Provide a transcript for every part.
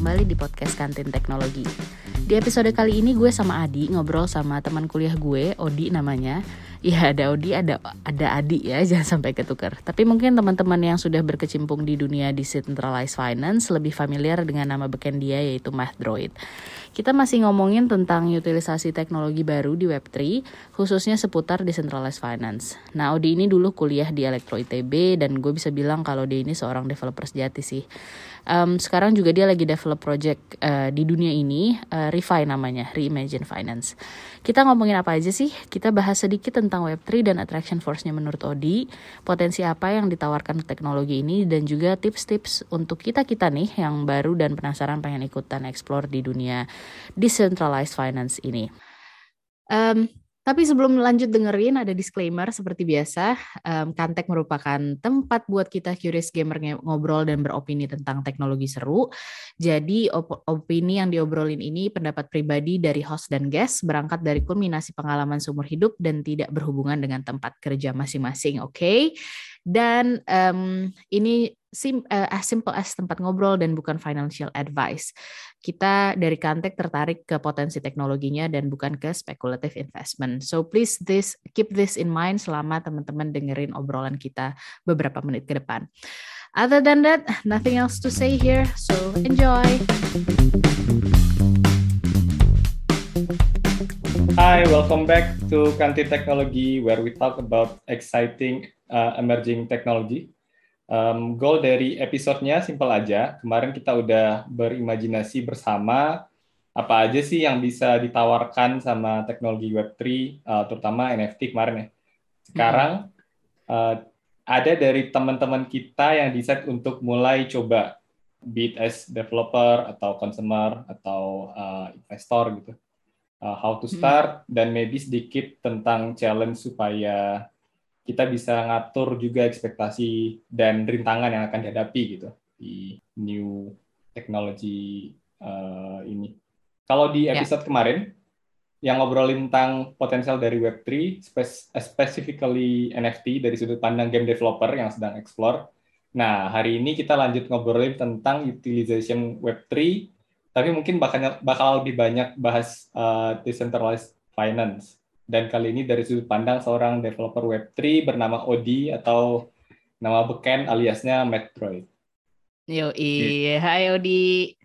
kembali di podcast Kantin Teknologi. Di episode kali ini gue sama Adi ngobrol sama teman kuliah gue, Odi namanya. Ya ada Odi, ada ada Adi ya, jangan sampai ketukar. Tapi mungkin teman-teman yang sudah berkecimpung di dunia decentralized finance lebih familiar dengan nama beken dia yaitu MathDroid. Kita masih ngomongin tentang utilisasi teknologi baru di Web3, khususnya seputar decentralized finance. Nah, Odi ini dulu kuliah di Elektro ITB dan gue bisa bilang kalau dia ini seorang developer sejati sih. Um, sekarang juga dia lagi develop project uh, di dunia ini, uh, Refi namanya, Reimagine Finance. Kita ngomongin apa aja sih? Kita bahas sedikit tentang Web3 dan attraction force-nya menurut Odi, potensi apa yang ditawarkan teknologi ini, dan juga tips-tips untuk kita-kita nih yang baru dan penasaran pengen ikutan explore di dunia decentralized finance ini. Um, tapi sebelum lanjut dengerin ada disclaimer seperti biasa, um, Kantek merupakan tempat buat kita curious gamer ngobrol dan beropini tentang teknologi seru. Jadi op opini yang diobrolin ini pendapat pribadi dari host dan guest berangkat dari kulminasi pengalaman seumur hidup dan tidak berhubungan dengan tempat kerja masing-masing, oke? Okay? Dan um, ini sim, uh, as simple as tempat ngobrol dan bukan financial advice. Kita dari Kantek tertarik ke potensi teknologinya dan bukan ke speculative investment. So please this keep this in mind selama teman-teman dengerin obrolan kita beberapa menit ke depan. Other than that, nothing else to say here. So enjoy. Hi, welcome back to Kantin Technology where we talk about exciting uh, emerging technology. Um, goal dari episodenya simpel aja. Kemarin kita udah berimajinasi bersama apa aja sih yang bisa ditawarkan sama teknologi Web3, uh, terutama NFT kemarin ya. Sekarang uh, ada dari teman-teman kita yang decide untuk mulai coba be as developer atau consumer atau uh, investor gitu. Uh, how to start hmm. dan maybe sedikit tentang challenge supaya kita bisa ngatur juga ekspektasi dan rintangan yang akan dihadapi gitu di new technology uh, ini. Kalau di ya. episode yeah. kemarin yang ngobrolin tentang potensial dari Web3, specifically NFT dari sudut pandang game developer yang sedang explore. Nah, hari ini kita lanjut ngobrolin tentang utilization Web3, tapi mungkin bakal, bakal lebih banyak bahas uh, decentralized finance dan kali ini dari sudut pandang seorang developer Web3 bernama Odi atau nama beken aliasnya Metroid. Yo, iya. Hai Odi.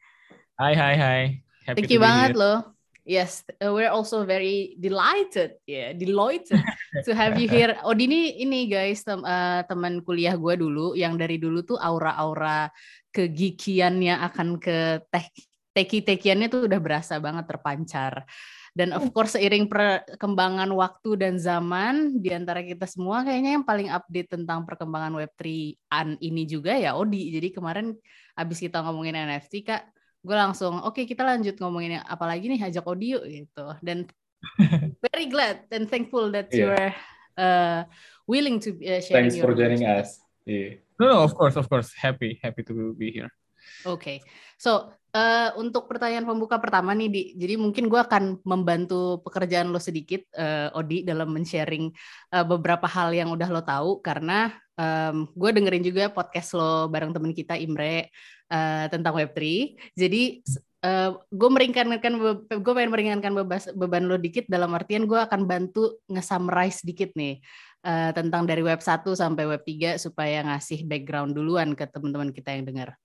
Hai, hai, hai. Happy Thank you banget loh. Yes, uh, we're also very delighted, yeah, delighted to have you here. Odi ini ini guys tem uh, teman kuliah gue dulu, yang dari dulu tuh aura-aura kegikiannya akan ke teh teki-tekiannya tuh udah berasa banget terpancar. Dan of course seiring perkembangan waktu dan zaman di antara kita semua kayaknya yang paling update tentang perkembangan Web3 an ini juga ya Odi. Jadi kemarin abis kita ngomongin NFT Kak, gue langsung oke okay, kita lanjut ngomongin apa lagi nih ajak Odi yuk gitu. Dan very glad and thankful that yeah. you are uh, willing to uh, share. Thanks for joining us. Yeah. No, no, of course, of course. Happy, happy to be here. Oke, okay. so uh, untuk pertanyaan pembuka pertama nih, di, jadi mungkin gue akan membantu pekerjaan lo sedikit, uh, Odi, dalam men-sharing uh, beberapa hal yang udah lo tahu, karena um, gue dengerin juga podcast lo bareng temen kita Imre uh, tentang Web3. Jadi uh, gue meringankan, gue pengen meringankan bebas, beban lo dikit dalam artian gue akan bantu nge-summarize dikit nih. Uh, tentang dari web 1 sampai web 3 supaya ngasih background duluan ke teman-teman kita yang dengar.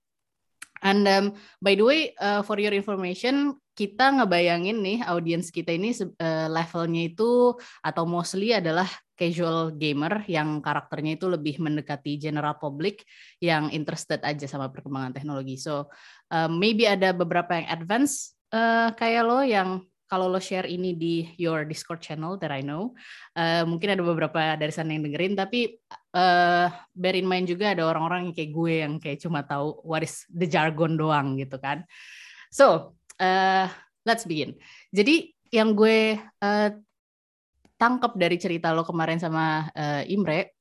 And um, by the way, uh, for your information, kita ngebayangin nih audiens kita ini uh, levelnya itu atau mostly adalah casual gamer yang karakternya itu lebih mendekati general public yang interested aja sama perkembangan teknologi. So uh, maybe ada beberapa yang advance uh, kayak lo yang kalau lo share ini di your Discord channel that I know, uh, mungkin ada beberapa dari sana yang dengerin, tapi uh, bear in mind juga ada orang-orang yang kayak gue yang kayak cuma tahu what is the jargon doang gitu kan. So, uh, let's begin. Jadi yang gue uh, tangkap dari cerita lo kemarin sama uh, Imre,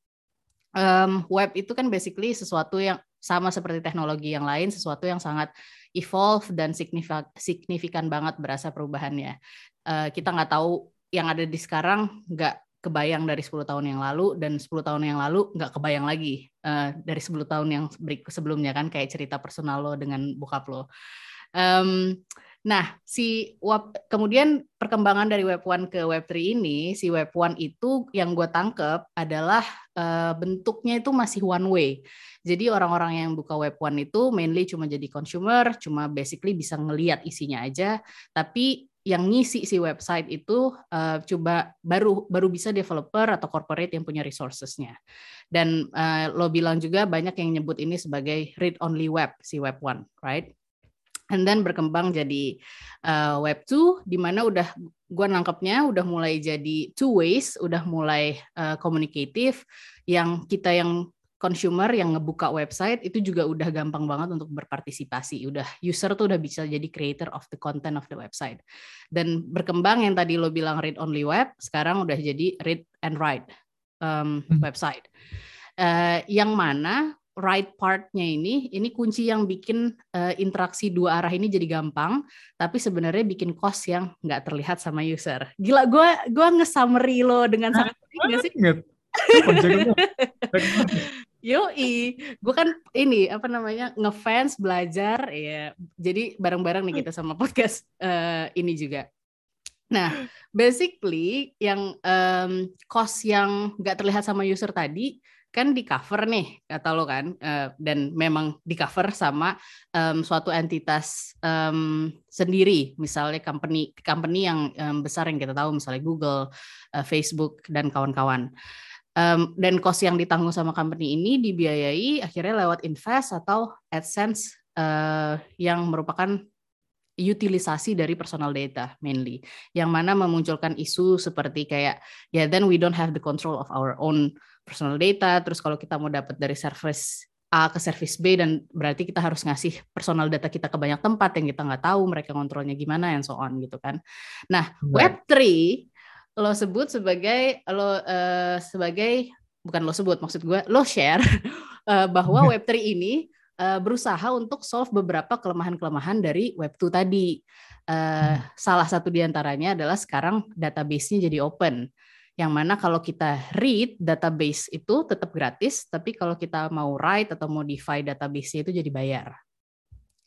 um, web itu kan basically sesuatu yang sama seperti teknologi yang lain, sesuatu yang sangat evolve dan signifikan, signifikan banget berasa perubahannya. Uh, kita nggak tahu yang ada di sekarang nggak kebayang dari 10 tahun yang lalu dan 10 tahun yang lalu nggak kebayang lagi uh, dari 10 tahun yang sebelumnya kan kayak cerita personal lo dengan bokap lo. Um, nah, si web, kemudian perkembangan dari Web 1 ke Web 3 ini, si Web 1 itu yang gue tangkep adalah uh, bentuknya itu masih one way. Jadi orang-orang yang buka Web 1 itu mainly cuma jadi consumer, cuma basically bisa ngeliat isinya aja, tapi yang ngisi si website itu uh, coba baru baru bisa developer atau corporate yang punya resourcesnya. Dan uh, lo bilang juga banyak yang nyebut ini sebagai read only web si web one, right? And then berkembang jadi uh, web 2 di mana udah gue nangkepnya udah mulai jadi two ways, udah mulai uh, komunikatif yang kita yang consumer yang ngebuka website itu juga udah gampang banget untuk berpartisipasi. Udah user tuh udah bisa jadi creator of the content of the website. Dan berkembang yang tadi lo bilang read only web, sekarang udah jadi read and write um, hmm. website. Uh, yang mana right partnya ini, ini kunci yang bikin uh, interaksi dua arah ini jadi gampang, tapi sebenarnya bikin cost yang nggak terlihat sama user. Gila, gue gue nge-summary lo dengan sangat nggak sih? Yoi, gue kan ini apa namanya ngefans belajar ya. Jadi bareng-bareng nih kita sama podcast uh, ini juga. Nah, basically yang um, cost yang nggak terlihat sama user tadi kan di cover nih kata lo kan uh, dan memang di cover sama um, suatu entitas um, sendiri misalnya company company yang um, besar yang kita tahu misalnya Google, uh, Facebook dan kawan-kawan. Um, dan cost yang ditanggung sama company ini dibiayai akhirnya lewat invest atau AdSense uh, yang merupakan utilisasi dari personal data mainly yang mana memunculkan isu seperti kayak ya yeah, then we don't have the control of our own personal data terus kalau kita mau dapat dari service A ke service B dan berarti kita harus ngasih personal data kita ke banyak tempat yang kita nggak tahu mereka kontrolnya gimana and so on gitu kan. Nah, Web3 lo sebut sebagai lo uh, sebagai bukan lo sebut maksud gue lo share uh, bahwa Web3 ini uh, berusaha untuk solve beberapa kelemahan-kelemahan dari Web2 tadi. Uh, salah satu di antaranya adalah sekarang database-nya jadi open. Yang mana kalau kita read database itu tetap gratis, tapi kalau kita mau write atau modify database-nya itu jadi bayar.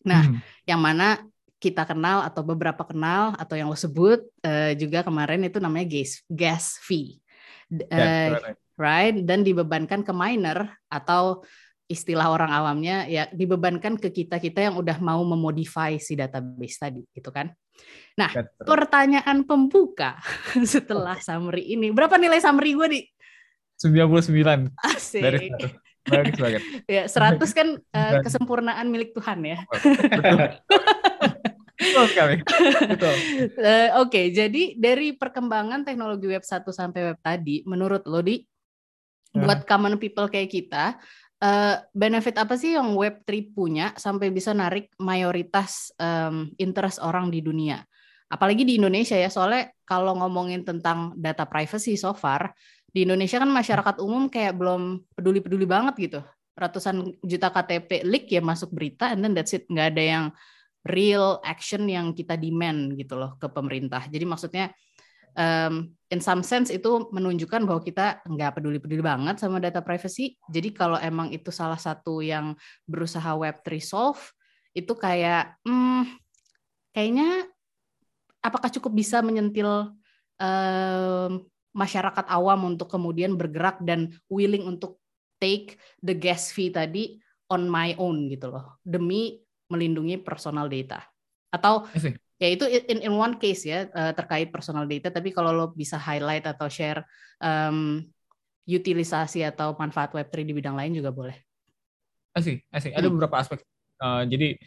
Nah, hmm. yang mana kita kenal atau beberapa kenal atau yang lo sebut uh, juga kemarin itu namanya gas gas fee, uh, right? Dan dibebankan ke miner atau istilah orang awamnya ya dibebankan ke kita kita yang udah mau memodify si database tadi, gitu kan? Nah, pertanyaan pembuka setelah summary ini, berapa nilai summary gue di? 99 Asik. dari Bagus banget. ya, 100 kan uh, kesempurnaan milik Tuhan ya. Betul sekali. Betul. Uh, Oke, okay, jadi dari perkembangan teknologi web 1 sampai web tadi, menurut lo di hmm. buat common people kayak kita, uh, benefit apa sih yang web 3 punya sampai bisa narik mayoritas um, interest orang di dunia? Apalagi di Indonesia ya, soalnya kalau ngomongin tentang data privacy so far, di Indonesia kan masyarakat umum kayak belum peduli-peduli banget gitu. Ratusan juta KTP leak ya masuk berita, and then that's it. Nggak ada yang real action yang kita demand gitu loh ke pemerintah. Jadi maksudnya um, in some sense itu menunjukkan bahwa kita nggak peduli-peduli banget sama data privacy. Jadi kalau emang itu salah satu yang berusaha Web3 solve, itu kayak hmm, kayaknya apakah cukup bisa menyentil um, masyarakat awam untuk kemudian bergerak dan willing untuk take the gas fee tadi on my own gitu loh demi melindungi personal data. Atau ya itu in in one case ya uh, terkait personal data tapi kalau lo bisa highlight atau share um, utilisasi atau manfaat web3 di bidang lain juga boleh. Asik, asik. Ada hmm. beberapa aspek. Uh, jadi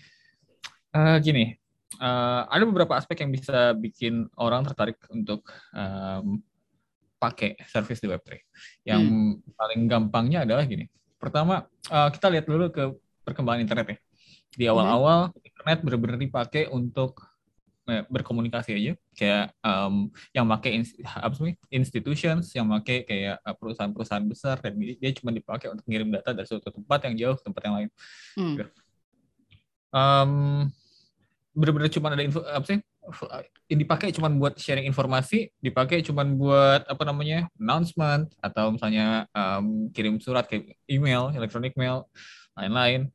uh, gini, uh, ada beberapa aspek yang bisa bikin orang tertarik untuk um, pakai service di Web3. Yang hmm. paling gampangnya adalah gini. Pertama, uh, kita lihat dulu ke perkembangan internet ya di iya. awal-awal hmm. internet benar-benar dipakai untuk berkomunikasi aja. Kayak um, yang pakai apa sih institutions yang pakai kayak eh, perusahaan-perusahaan besar dan dia cuma dipakai untuk ngirim data dari suatu tempat yang jauh ke tempat yang lain. Hmm. um, benar-benar cuma ada info apa sih ini dipakai cuma buat sharing informasi, dipakai cuma buat apa namanya announcement atau misalnya um, kirim surat ke email, electronic mail, lain-lain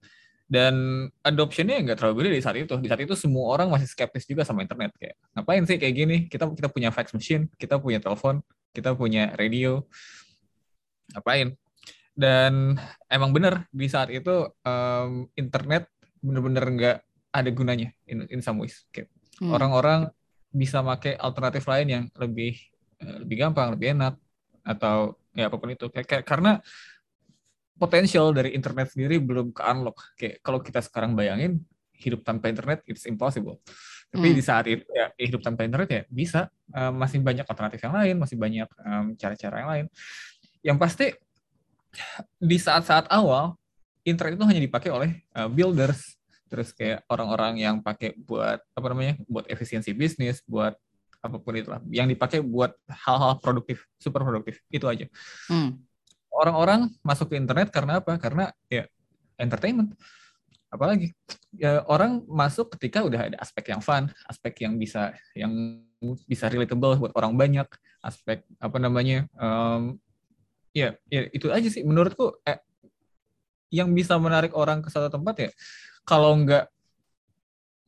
dan adoptionnya nggak terlalu gede di saat itu. Di saat itu semua orang masih skeptis juga sama internet kayak ngapain sih kayak gini? Kita kita punya fax machine, kita punya telepon, kita punya radio, ngapain? Dan emang bener di saat itu um, internet bener-bener nggak ada gunanya in, in some ways. Kayak hmm. orang-orang bisa pakai alternatif lain yang lebih eh, lebih gampang, lebih enak atau ya apa pun itu. Kayak, kayak karena potensial dari internet sendiri belum ke unlock. Kayak kalau kita sekarang bayangin hidup tanpa internet it's impossible. Tapi hmm. di saat itu ya hidup tanpa internet ya bisa uh, masih banyak alternatif yang lain, masih banyak cara-cara um, yang lain. Yang pasti di saat-saat awal internet itu hanya dipakai oleh uh, builders, terus kayak orang-orang yang pakai buat apa namanya, buat efisiensi bisnis, buat apa pun itulah, yang dipakai buat hal-hal produktif, super produktif, itu aja. Hmm orang-orang masuk ke internet karena apa? Karena ya entertainment. Apalagi ya orang masuk ketika udah ada aspek yang fun, aspek yang bisa yang bisa relatable buat orang banyak, aspek apa namanya? Um, ya, ya itu aja sih menurutku eh, yang bisa menarik orang ke satu tempat ya kalau nggak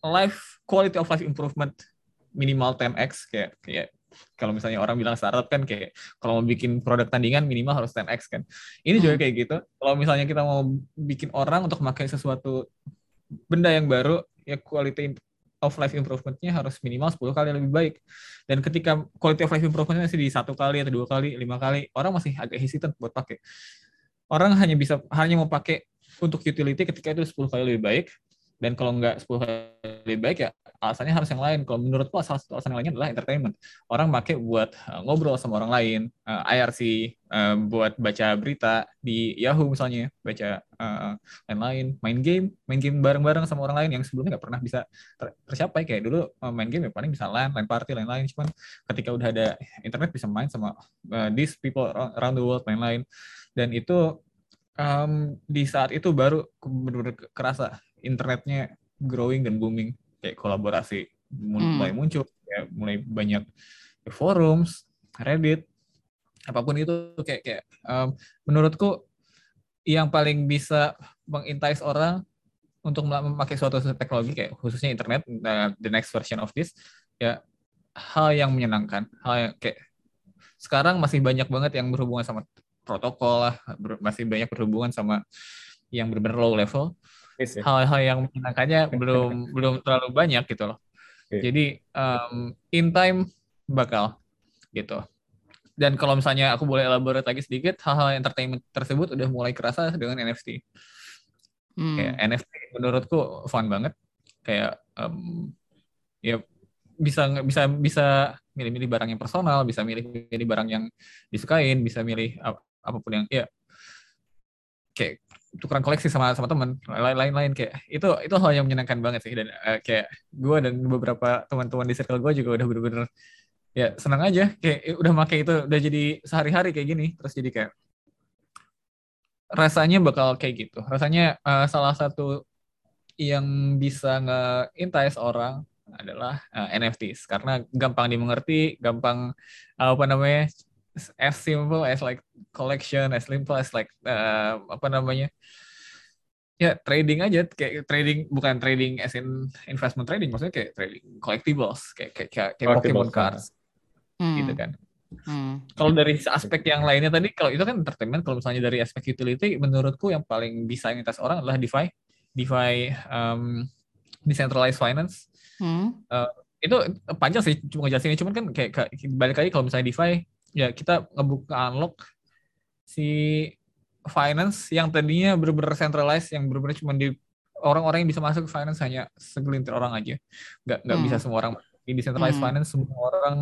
life quality of life improvement minimal 10x kayak kayak kalau misalnya orang bilang startup kan kayak kalau mau bikin produk tandingan minimal harus 10x kan. Ini juga hmm. kayak gitu. Kalau misalnya kita mau bikin orang untuk memakai sesuatu benda yang baru, ya quality of life improvement-nya harus minimal 10 kali lebih baik. Dan ketika quality of life improvement-nya masih di satu kali atau dua kali, lima kali, orang masih agak hesitant buat pakai. Orang hanya bisa hanya mau pakai untuk utility ketika itu 10 kali lebih baik, dan kalau nggak 10 kali lebih baik ya alasannya harus yang lain. Kalau menurutku salah satu alasan yang lainnya adalah entertainment. Orang pakai buat uh, ngobrol sama orang lain, uh, eh, IRC, uh, buat baca berita di Yahoo misalnya, baca uh, lain-lain, main game, main game bareng-bareng sama orang lain yang sebelumnya nggak pernah bisa ter tercapai. Kayak dulu uh, main game ya paling bisa lain, lain party, lain-lain. Cuman ketika udah ada internet bisa main sama uh, these people around the world, lain-lain. Dan itu um, di saat itu baru benar-benar kerasa internetnya growing dan booming kayak kolaborasi mulai hmm. muncul ya mulai banyak forums Reddit apa pun itu kayak kayak um, menurutku yang paling bisa mengintais orang untuk memakai suatu teknologi kayak khususnya internet uh, the next version of this ya hal yang menyenangkan hal yang kayak sekarang masih banyak banget yang berhubungan sama protokol lah masih banyak berhubungan sama yang benar-benar low level. Hal-hal yang menyenangkannya belum belum terlalu banyak gitu loh. Okay. Jadi um, in time bakal gitu. Dan kalau misalnya aku boleh elaborate lagi sedikit, hal-hal entertainment tersebut udah mulai kerasa dengan NFT. Hmm. Kayak NFT menurutku fun banget. Kayak um, ya bisa bisa bisa milih-milih barang yang personal, bisa milih-milih barang yang disukain, bisa milih apa pun yang ya kayak tukeran koleksi sama sama teman lain-lain kayak itu itu hal yang menyenangkan banget sih. Dan uh, kayak gue dan beberapa teman-teman di circle gue juga udah bener-bener ya senang aja. Kayak ya udah pakai itu udah jadi sehari-hari kayak gini. Terus jadi kayak rasanya bakal kayak gitu. Rasanya uh, salah satu yang bisa nge-entice orang adalah uh, eh, NFTs karena gampang dimengerti gampang uh, apa namanya as simple as like collection, as simple as like uh, apa namanya ya trading aja kayak trading bukan trading as in investment trading maksudnya kayak trading collectibles kayak kayak kayak, kayak Pokemon cards hmm. gitu kan. Hmm. Kalau dari aspek yang lainnya tadi, kalau itu kan entertainment, kalau misalnya dari aspek utility, menurutku yang paling bisa ngetes orang adalah DeFi, DeFi um, decentralized finance. Hmm. Uh, itu panjang sih cuma ngejelasinnya, cuman kan kayak, kayak balik lagi kalau misalnya DeFi ya kita ngebuka unlock si finance yang tadinya benar-benar centralized yang benar-benar cuma di orang-orang yang bisa masuk ke finance hanya segelintir orang aja. Nggak nggak hmm. bisa semua orang di decentralized hmm. finance semua orang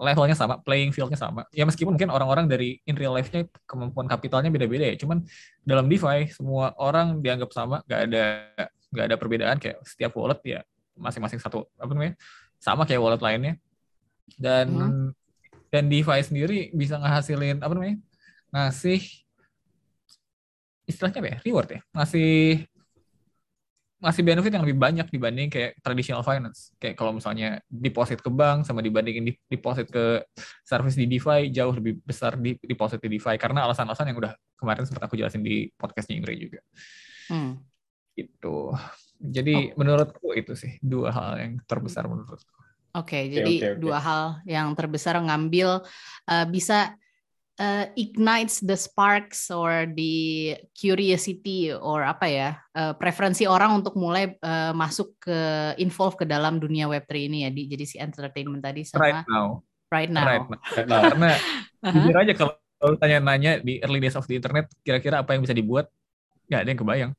levelnya sama playing fieldnya sama. Ya meskipun mungkin orang-orang dari in real life-nya kemampuan kapitalnya beda-beda ya cuman dalam DeFi semua orang dianggap sama nggak ada nggak ada perbedaan kayak setiap wallet ya masing-masing satu apa namanya sama kayak wallet lainnya. Dan hmm dan DeFi sendiri bisa ngehasilin apa namanya ngasih istilahnya apa ya reward ya ngasih ngasih benefit yang lebih banyak dibanding kayak traditional finance kayak kalau misalnya deposit ke bank sama dibandingin deposit ke service di DeFi jauh lebih besar di deposit di DeFi karena alasan-alasan yang udah kemarin sempat aku jelasin di podcastnya Ingrid juga. Hmm. Itu. Jadi oh. menurutku itu sih dua hal yang terbesar menurutku. Oke, okay, jadi okay, okay. dua hal yang terbesar ngambil uh, bisa uh, ignites the sparks or the curiosity or apa ya uh, preferensi orang untuk mulai uh, masuk ke involve ke dalam dunia Web3 ini ya di jadi si entertainment tadi sama right now right now, right now. karena uh-huh. jujur aja kalau tanya-nanya di early days of the internet kira-kira apa yang bisa dibuat nggak ada yang kebayang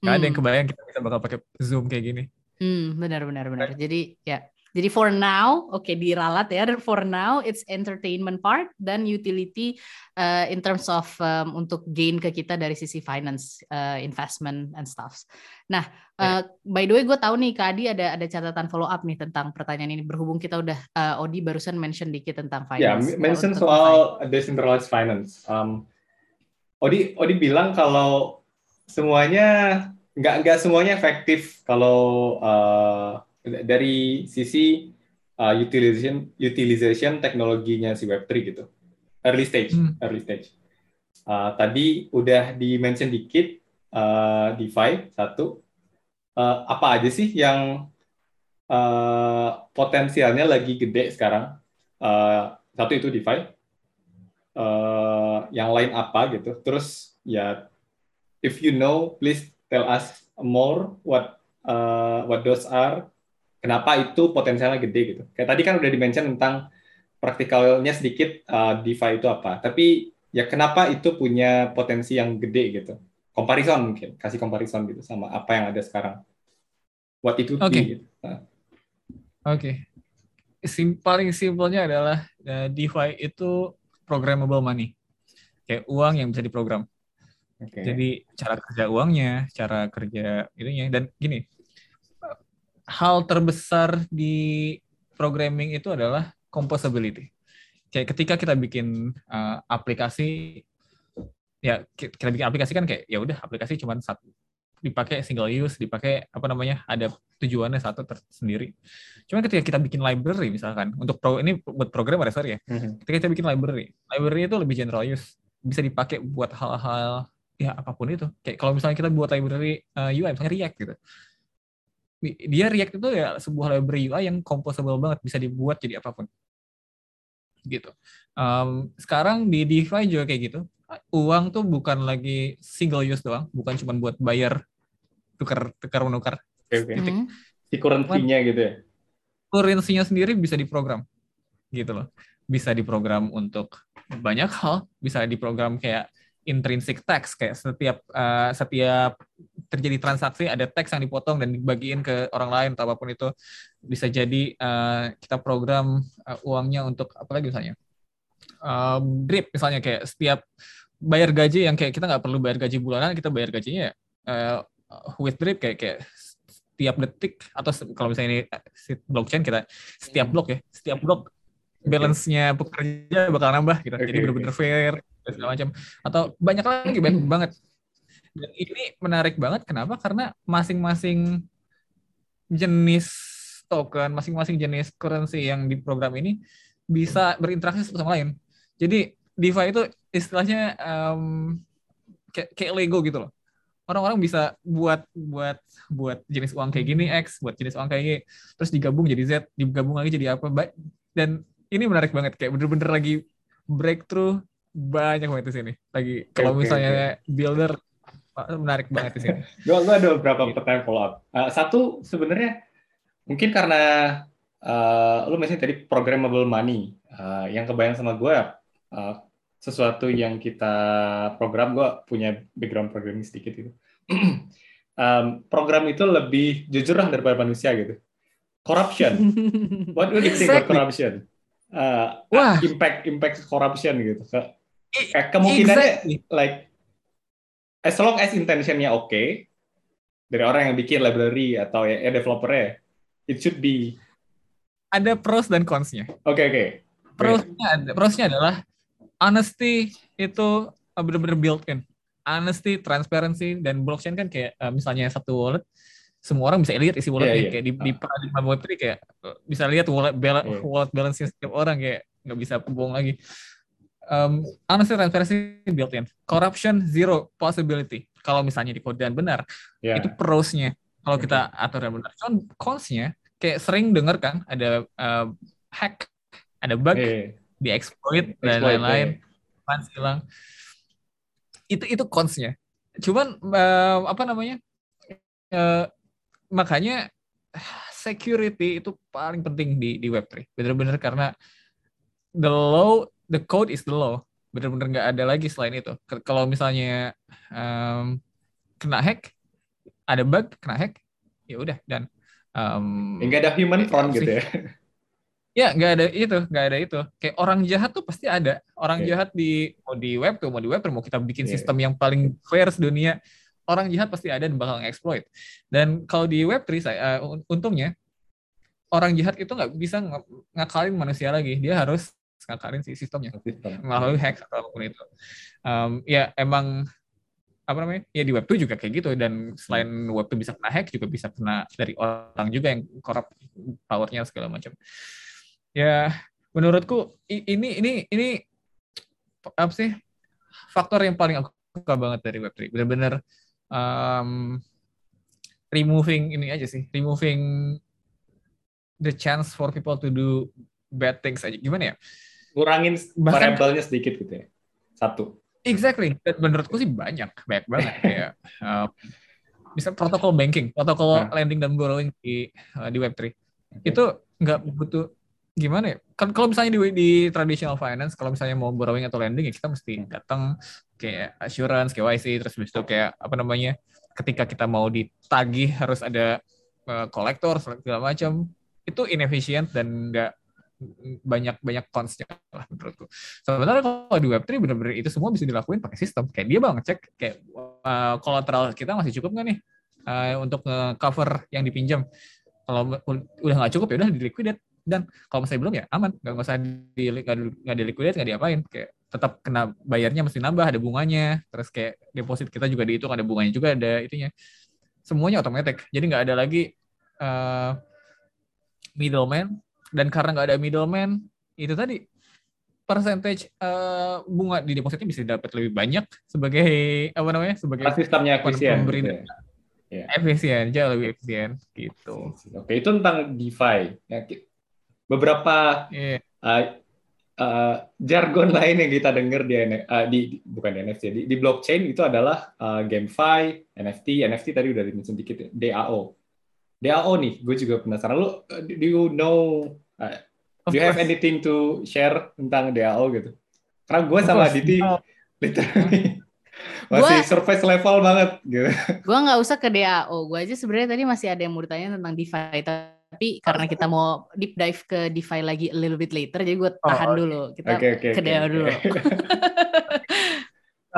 nggak hmm. ada yang hmm. kebayang kita bisa bakal pakai zoom kayak gini hmm, benar benar benar jadi ya jadi for now, oke okay, diralat ya. For now, it's entertainment part dan utility uh, in terms of um, untuk gain ke kita dari sisi finance, uh, investment and stuff. Nah, uh, by the way, gue tahu nih Kak Adi ada ada catatan follow up nih tentang pertanyaan ini. Berhubung kita udah uh, Odi barusan mention dikit tentang ya, finance. Ya, yeah, mention soal finance. decentralized finance. Um, Odi Odi bilang kalau semuanya nggak nggak semuanya efektif kalau uh, dari sisi uh, utilization utilization teknologinya si Web3 gitu. Early stage, hmm. early stage. Uh, tadi udah di mention dikit uh, DeFi satu. Uh, apa aja sih yang uh, potensialnya lagi gede sekarang? Uh, satu itu DeFi. Uh, yang lain apa gitu. Terus ya if you know please tell us more what uh, what those are kenapa itu potensialnya gede gitu. Kayak tadi kan udah dimention tentang praktikalnya sedikit uh, DeFi itu apa. Tapi ya kenapa itu punya potensi yang gede gitu. Comparison mungkin, kasih comparison gitu sama apa yang ada sekarang. What itu okay. gitu. Nah. Oke. Okay. Sim paling simpelnya adalah uh, DeFi itu programmable money. Kayak uang yang bisa diprogram. Okay. Jadi cara kerja uangnya, cara kerja itunya dan gini, hal terbesar di programming itu adalah composability. Kayak ketika kita bikin uh, aplikasi, ya kita bikin aplikasi kan kayak ya udah aplikasi cuma satu dipakai single use, dipakai apa namanya ada tujuannya satu tersendiri. Cuma ketika kita bikin library misalkan untuk pro ini buat program sorry ya. Mm-hmm. Ketika kita bikin library, library itu lebih general use, bisa dipakai buat hal-hal ya apa pun itu. Kayak kalau misalnya kita buat library uh, UI misalnya React gitu dia React itu ya sebuah library UI yang composable banget bisa dibuat jadi apa pun. Gitu. Um, sekarang di DeFi juga kayak gitu. Uang tuh bukan lagi single use doang bukan cuma buat bayar tukar tukar menukar. Okay, okay. Mm -hmm. si currency-nya gitu ya? currency-nya sendiri bisa diprogram gitu loh. Bisa diprogram untuk banyak hal bisa diprogram kayak intrinsic tax kayak setiap uh, setiap terjadi transaksi ada teks yang dipotong dan dibagiin ke orang lain atau apa pun itu bisa jadi uh, kita program uh, uangnya untuk apa lagi misalnya? Um, drip misalnya kayak setiap bayar gaji yang kayak kita nggak perlu bayar gaji bulanan kita bayar gajinya uh, with drip kayak kayak setiap detik atau kalau misalnya ini blockchain kita setiap blok ya setiap blok balance-nya pekerja bakal nambah gitu. Jadi benar-benar fair segala macam. Atau banyak lagi banyak banget dan ini menarik banget kenapa karena masing-masing jenis token masing-masing jenis currency yang di program ini bisa berinteraksi satu sama lain jadi DeFi itu istilahnya um, kayak, kayak Lego gitu loh orang-orang bisa buat buat buat jenis uang kayak gini X buat jenis uang kayak gini terus digabung jadi Z digabung lagi jadi apa dan ini menarik banget kayak bener-bener lagi breakthrough banyak banget di sini. Lagi kalau okay, misalnya okay. builder menarik banget di sini. gue ada beberapa gitu. pertanyaan follow up. Uh, satu sebenarnya mungkin karena uh, lu misalnya tadi programmable money uh, yang kebayang sama gue uh, sesuatu yang kita program gue punya background programming sedikit itu. um, program itu lebih jujur lah daripada manusia gitu. Corruption. What do you think about corruption? Uh, Wah. impact impact corruption gitu eh, kemungkinannya exactly. like as long as intentionnya oke okay, dari orang yang bikin library atau ya, ya developernya it should be ada pros dan consnya. Oke okay, oke. Okay. Prosnya ada. Prosnya adalah honesty itu benar-benar built in. Honesty, transparency dan blockchain kan kayak uh, misalnya satu wallet semua orang bisa lihat isi walletnya yeah, yeah. kayak di, di paradigma web kayak bisa lihat wallet balance yeah. wallet balance setiap orang kayak nggak bisa bohong lagi um, honestly transparency built in. Corruption zero possibility. kalau misalnya di kode dan benar Ya. itu prosnya. Kalau kita atur dan benar. Cuman consnya kayak sering dengar kan ada uh, hack ada bug Eh, dieksploit dan exploit, lain-lain. Fans hilang itu itu consnya. Cuman eh, apa namanya Eh, makanya security itu paling penting di di Web3 bener-bener karena the law the code is the law bener-bener nggak ada lagi selain itu kalau misalnya em, kena hack ada bug kena hack ya udah dan Nggak ada human front gitu ya. Ya, nggak ada itu, nggak ada itu. Kayak orang jahat tuh pasti ada. Orang Oke. jahat di mau di web tuh, mau di web tuh, mau kita bikin Iya. sistem yang paling fair sedunia, orang jahat pasti ada dan bakal exploit. Dan kalau di web 3 saya eh, un- untungnya orang jahat itu nggak bisa ng- ngakalin manusia lagi. Dia harus ngakalin si sistemnya Sistem. melalui hack atau apa pun itu. Em, ya emang apa namanya? Ya di web 2 juga kayak gitu dan selain web 2 bisa kena hack juga bisa kena dari orang juga yang corrupt powernya segala macam. Ya menurutku ini ini ini apa sih faktor yang paling aku suka banget dari web 3. Benar-benar em, removing ini aja sih, removing the chance for people to do bad things aja. Gimana ya? Bahkan- variabelnya sedikit gitu ya. Satu. Exactly. Dan menurutku sih banyak, banyak banget kayak um, bisa protokol banking, protokol Nah. lending dan borrowing di uh, di Web3. Itu nggak butuh gimana ya? Kan kalau misalnya di, di traditional finance, kalau misalnya mau borrowing atau lending ya kita mesti datang kayak assurance, KYC, terus habis itu kayak apa namanya? Ketika kita mau ditagih harus ada uh, kolektor segala macam. Itu inefisient dan nggak banyak banyak consnya lah menurutku. Sebenarnya kalau di Web3 benar-benar itu semua bisa dilakuin pakai sistem. Kayak dia bang ngecek kayak uh, kita masih cukup nggak nih uh, untuk cover yang dipinjam. Kalau udah nggak cukup ya udah di liquidate dan kalau masih belum ya aman. Nggak usah di nggak di- nggak di liquidate nggak diapain. Kayak tetap kena bayarnya mesti nambah ada bunganya. Terus kayak deposit kita juga dihitung ada bunganya juga ada itunya. Semuanya otomatis. Jadi nggak ada lagi uh, middleman dan karena nggak ada middleman itu tadi percentage eh, bunga di depositnya bisa dapat lebih banyak sebagai apa namanya sebagai sistemnya efisien. Gitu ya. efisien jauh lebih efisien gitu Oke, itu tentang DeFi. Ya, beberapa Iya. uh, uh, jargon lain yang kita dengar di, uh, di di- bukan di NFT di, di blockchain itu adalah uh, GameFi, NFT, NFT tadi udah dimention dikit ya, DAO. DAO nih, gue juga penasaran. Lu uh, do you know uh, do you have course. anything to share tentang DAO gitu? Karena gue sama course. Aditi Oh, literally masih Gua- surface level banget gitu. Gue nggak usah ke DAO. Gue aja sebenarnya tadi masih ada yang mau ditanya tentang DeFi. Tapi karena kita mau deep dive ke DeFi lagi a little bit later, jadi gue tahan oke. dulu. Kita Oke oke. ke oke, DAO oke. dulu.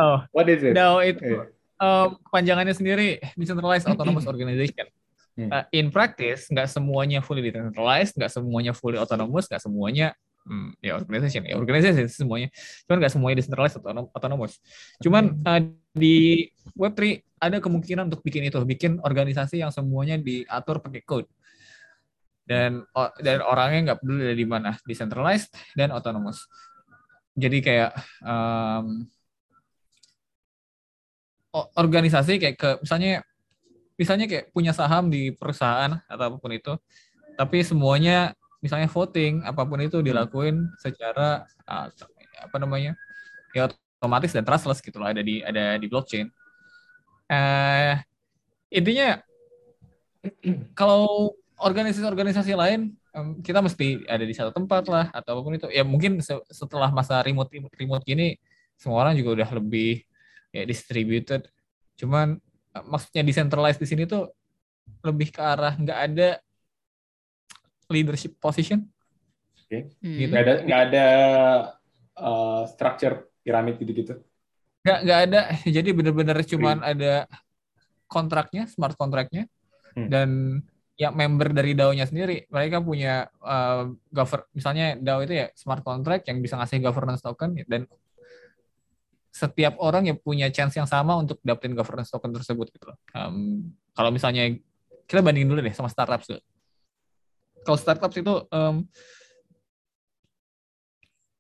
oh What is it? DAO itu Iya. eh, kepanjangannya sendiri decentralized autonomous organization Hmm. Eh, in practice nggak semuanya fully decentralized nggak semuanya fully autonomous nggak semuanya hmm, ya organization ya organization semuanya. Cuman nggak semuanya decentralized atau autonomous. Cuman eh, di Web3 ada kemungkinan untuk bikin itu bikin organisasi yang semuanya diatur pakai code. Dan dan orangnya nggak peduli dari mana decentralized dan autonomous. Jadi kayak o- organisasi kayak ke misalnya misalnya kayak punya saham di perusahaan atau apa pun itu tapi semuanya misalnya voting apa pun itu dilakuin secara uh, apa namanya ya otomatis dan trustless gitu loh ada di ada di blockchain. Eh intinya kalau organisasi-organisasi lain kita mesti ada di satu tempat lah atau apa pun itu. Ya mungkin se- setelah masa remote remote gini semua orang juga udah lebih ya distributed. Cuman maksudnya decentralized di sini tuh lebih ke arah nggak ada leadership position Hmm. Gitu. Nggak ada nggak ada uh, structure piramid gitu-gitu. nggak nggak ada jadi bener-bener cuman ada kontraknya smart kontraknya Hmm. dan ya member dari DAO-nya sendiri mereka punya uh, gover misalnya DAO itu ya smart contract yang bisa ngasih governance token dan setiap orang ya punya chance yang sama untuk dapetin governance token tersebut gitu loh. Um, kalau misalnya kita bandingin dulu deh sama startups dulu. Kalau startups itu um,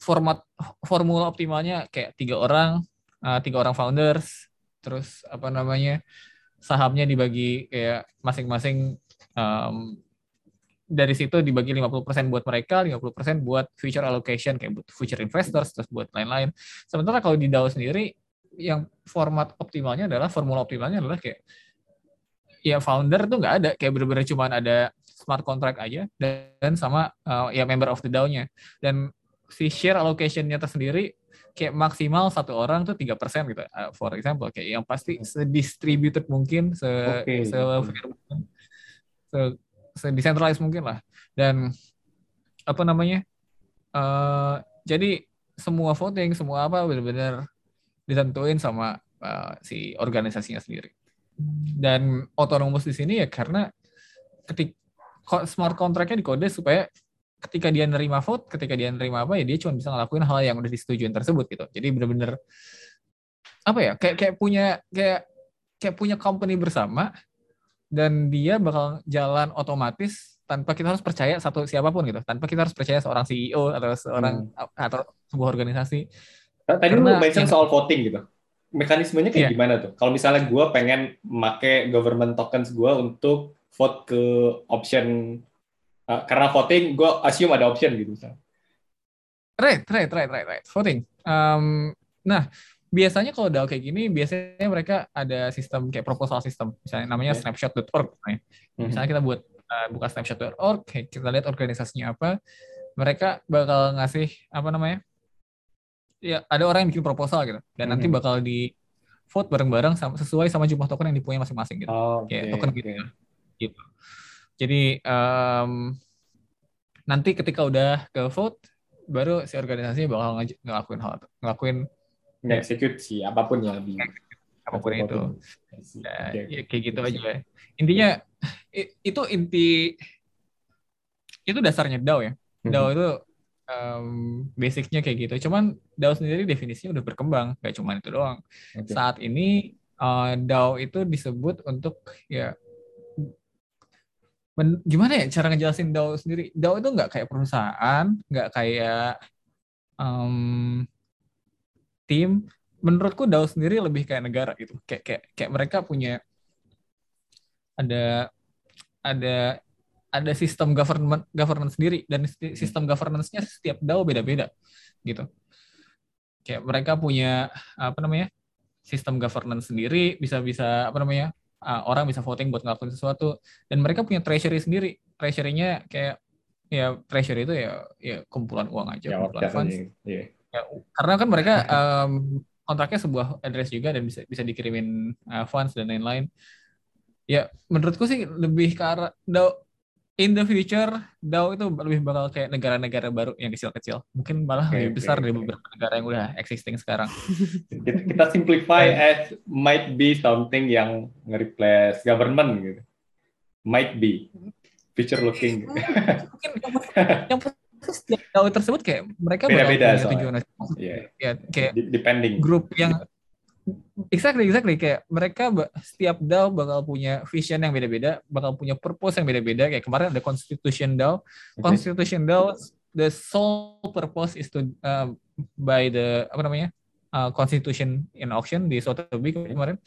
format formula optimalnya kayak tiga orang uh, tiga orang founders terus apa namanya sahamnya dibagi kayak masing-masing um, dari situ dibagi 50% buat mereka, 50% buat future allocation kayak buat future investors terus buat lain-lain. Sementara kalau di DAO sendiri yang format optimalnya adalah formula optimalnya adalah kayak ya founder tuh nggak ada kayak bener-bener cuman ada smart contract aja dan sama uh, ya member of the DAO-nya dan si share allocation-nya tersendiri kayak maksimal satu orang tuh tiga persen gitu. Uh, for example kayak yang pasti sedistributed mungkin se okay. se, se decentralized mungkin lah dan apa namanya uh, jadi semua voting semua apa benar-benar ditentuin sama uh, si organisasinya sendiri dan otonomus di sini ya karena ketik smart contractnya dikode supaya ketika dia nerima vote, ketika dia nerima apa ya dia cuma bisa ngelakuin hal yang udah disetujui tersebut gitu. Jadi benar-benar apa ya kayak kayak punya kayak kayak punya company bersama dan dia bakal jalan otomatis tanpa kita harus percaya satu siapa pun gitu. Tanpa kita harus percaya seorang CEO atau seorang hmm. atau sebuah organisasi. Tadi Karena, lu mention soal voting gitu. Mekanismenya kayak yeah. gimana tuh? Kalau misalnya gue pengen make government tokens gue untuk vote ke option uh, karena voting gue assume ada option gitu misalnya. Right right right right right. Voting. Um, nah biasanya kalau DAO kayak gini biasanya mereka ada sistem kayak proposal sistem misalnya namanya okay. snapshot.org misalnya. Mm-hmm. misalnya kita buat uh, buka snapshot.org kita lihat organisasinya apa mereka bakal ngasih apa namanya ya ada orang yang bikin proposal gitu dan mm-hmm. nanti bakal di vote bareng-bareng sama, sesuai sama jumlah token yang dipunya masing-masing gitu oh, okay, kayak token okay. gitu gitu jadi um, nanti ketika udah ke vote baru si organisasi bakal ngelakuin hal ngelakuin nge-execute si apa pun yang lebih apa pun itu. Ya, ya, kayak gitu aja. Intinya itu inti itu dasarnya DAO ya. Mm-hmm. DAO itu um, basicnya kayak gitu. Cuman DAO sendiri definisinya udah berkembang, gak cuma itu doang. Okay. Saat ini uh, DAO itu disebut untuk ya men, gimana ya cara ngejelasin DAO sendiri? DAO itu nggak kayak perusahaan, nggak kayak um, tim menurutku DAO sendiri lebih kayak negara gitu. Kayak kayak kayak mereka punya ada ada ada sistem government governance sendiri. Dan sistem governance-nya setiap DAO beda-beda gitu. Kayak mereka punya apa namanya sistem governance sendiri bisa bisa apa namanya uh, orang bisa voting buat ngelakuin sesuatu. Dan mereka punya treasury sendiri. Treasury-nya kayak ya treasury itu ya ya kumpulan uang aja ya, kumpulan funds ya, karena kan mereka um, kontraknya sebuah address juga dan bisa bisa dikirimin uh, funds dan lain-lain. Ya menurutku sih lebih ke arah DAO in the future DAO itu lebih bakal kayak negara-negara baru yang kecil-kecil. Mungkin malah okay, lebih besar okay, dari beberapa negara yang udah existing sekarang. Kita simplify as might be something yang nge-replace government gitu. Might be. Future looking. Mungkin yang setiap DAO tersebut kayak mereka beda-beda punya tujuan yeah. ya kayak depending. grup yang exactly exactly. Kayak mereka setiap DAO bakal punya vision yang beda-beda bakal punya purpose yang beda-beda. Kayak kemarin ada constitution DAO. Constitution DAO the sole purpose is to uh, by the apa namanya uh, constitution in auction di Sotheby kemarin.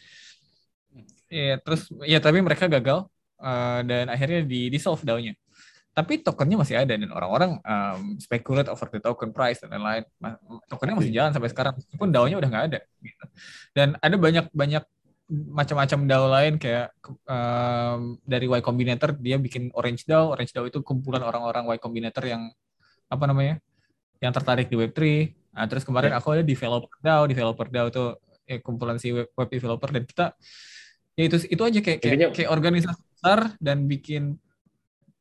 Ya terus ya tapi mereka gagal uh, dan akhirnya di dissolve DAO-nya tapi tokennya masih ada dan orang-orang um, speculate over the token price dan lain-lain. Tokennya masih jalan sampai sekarang, meskipun DAO-nya udah nggak ada. Gitu. Dan ada banyak banyak macam-macam DAO lain kayak um, dari Y Combinator dia bikin Orange DAO. Orange DAO itu kumpulan orang-orang Y Combinator yang apa namanya? yang tertarik di Web3. Nah, terus kemarin aku ada developer DAO, developer DAO itu ya, kumpulan si web, web developer dan kita ya itu itu aja kayak kayak, kayak organisasi besar dan bikin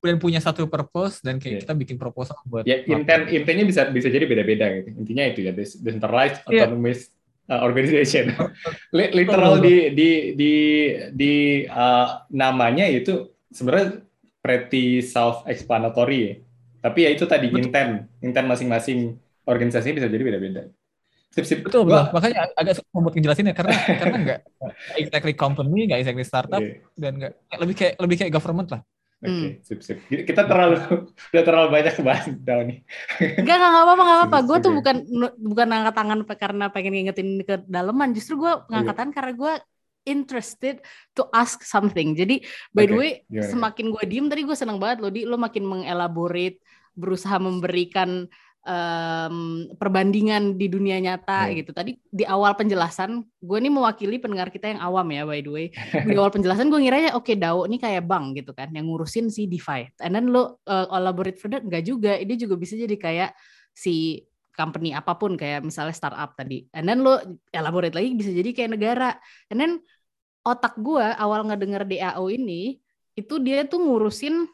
dan punya satu purpose dan kayak yeah. kita bikin proposal buat ya intent intinya bisa bisa jadi beda-beda gitu intinya itu ya decentralized yeah. autonomous uh, organization literal di di di di uh, namanya itu sebenarnya pretty self explanatory ya tapi ya itu tadi Betul. intent intent masing-masing organisasi bisa jadi beda-beda Sip, sip. Betul, betul. Makanya agak sulit membuat ngejelasinnya karena karena nggak exactly company, nggak exactly startup, yeah. dan nggak lebih kayak lebih kayak government lah Oke, okay, hmm. sip sip. Kita terlalu udah terlalu banyak bahas DAO nih. Enggak, enggak apa-apa, enggak apa-apa. Gue tuh bukan bukan ngangkat tangan karena pengen ngingetin ke daleman, justru gue ngangkat iya. tangan karena gue interested to ask something. Jadi by okay. the way, semakin gue diem tadi gue seneng banget loh, di lo makin mengelaborate, berusaha memberikan um, perbandingan di dunia nyata hmm. gitu. Tadi di awal penjelasan, gue ini mewakili pendengar kita yang awam ya by the way. Di awal penjelasan gue ngiranya oke okay, DAO ini kayak bank gitu kan, yang ngurusin si DeFi. And then lo uh, elaborate further, enggak juga. Ini juga bisa jadi kayak si company apa pun kayak misalnya startup tadi. And then lo elaborate lagi bisa jadi kayak negara. And then otak gue awal ngedenger DAO ini itu dia tuh ngurusin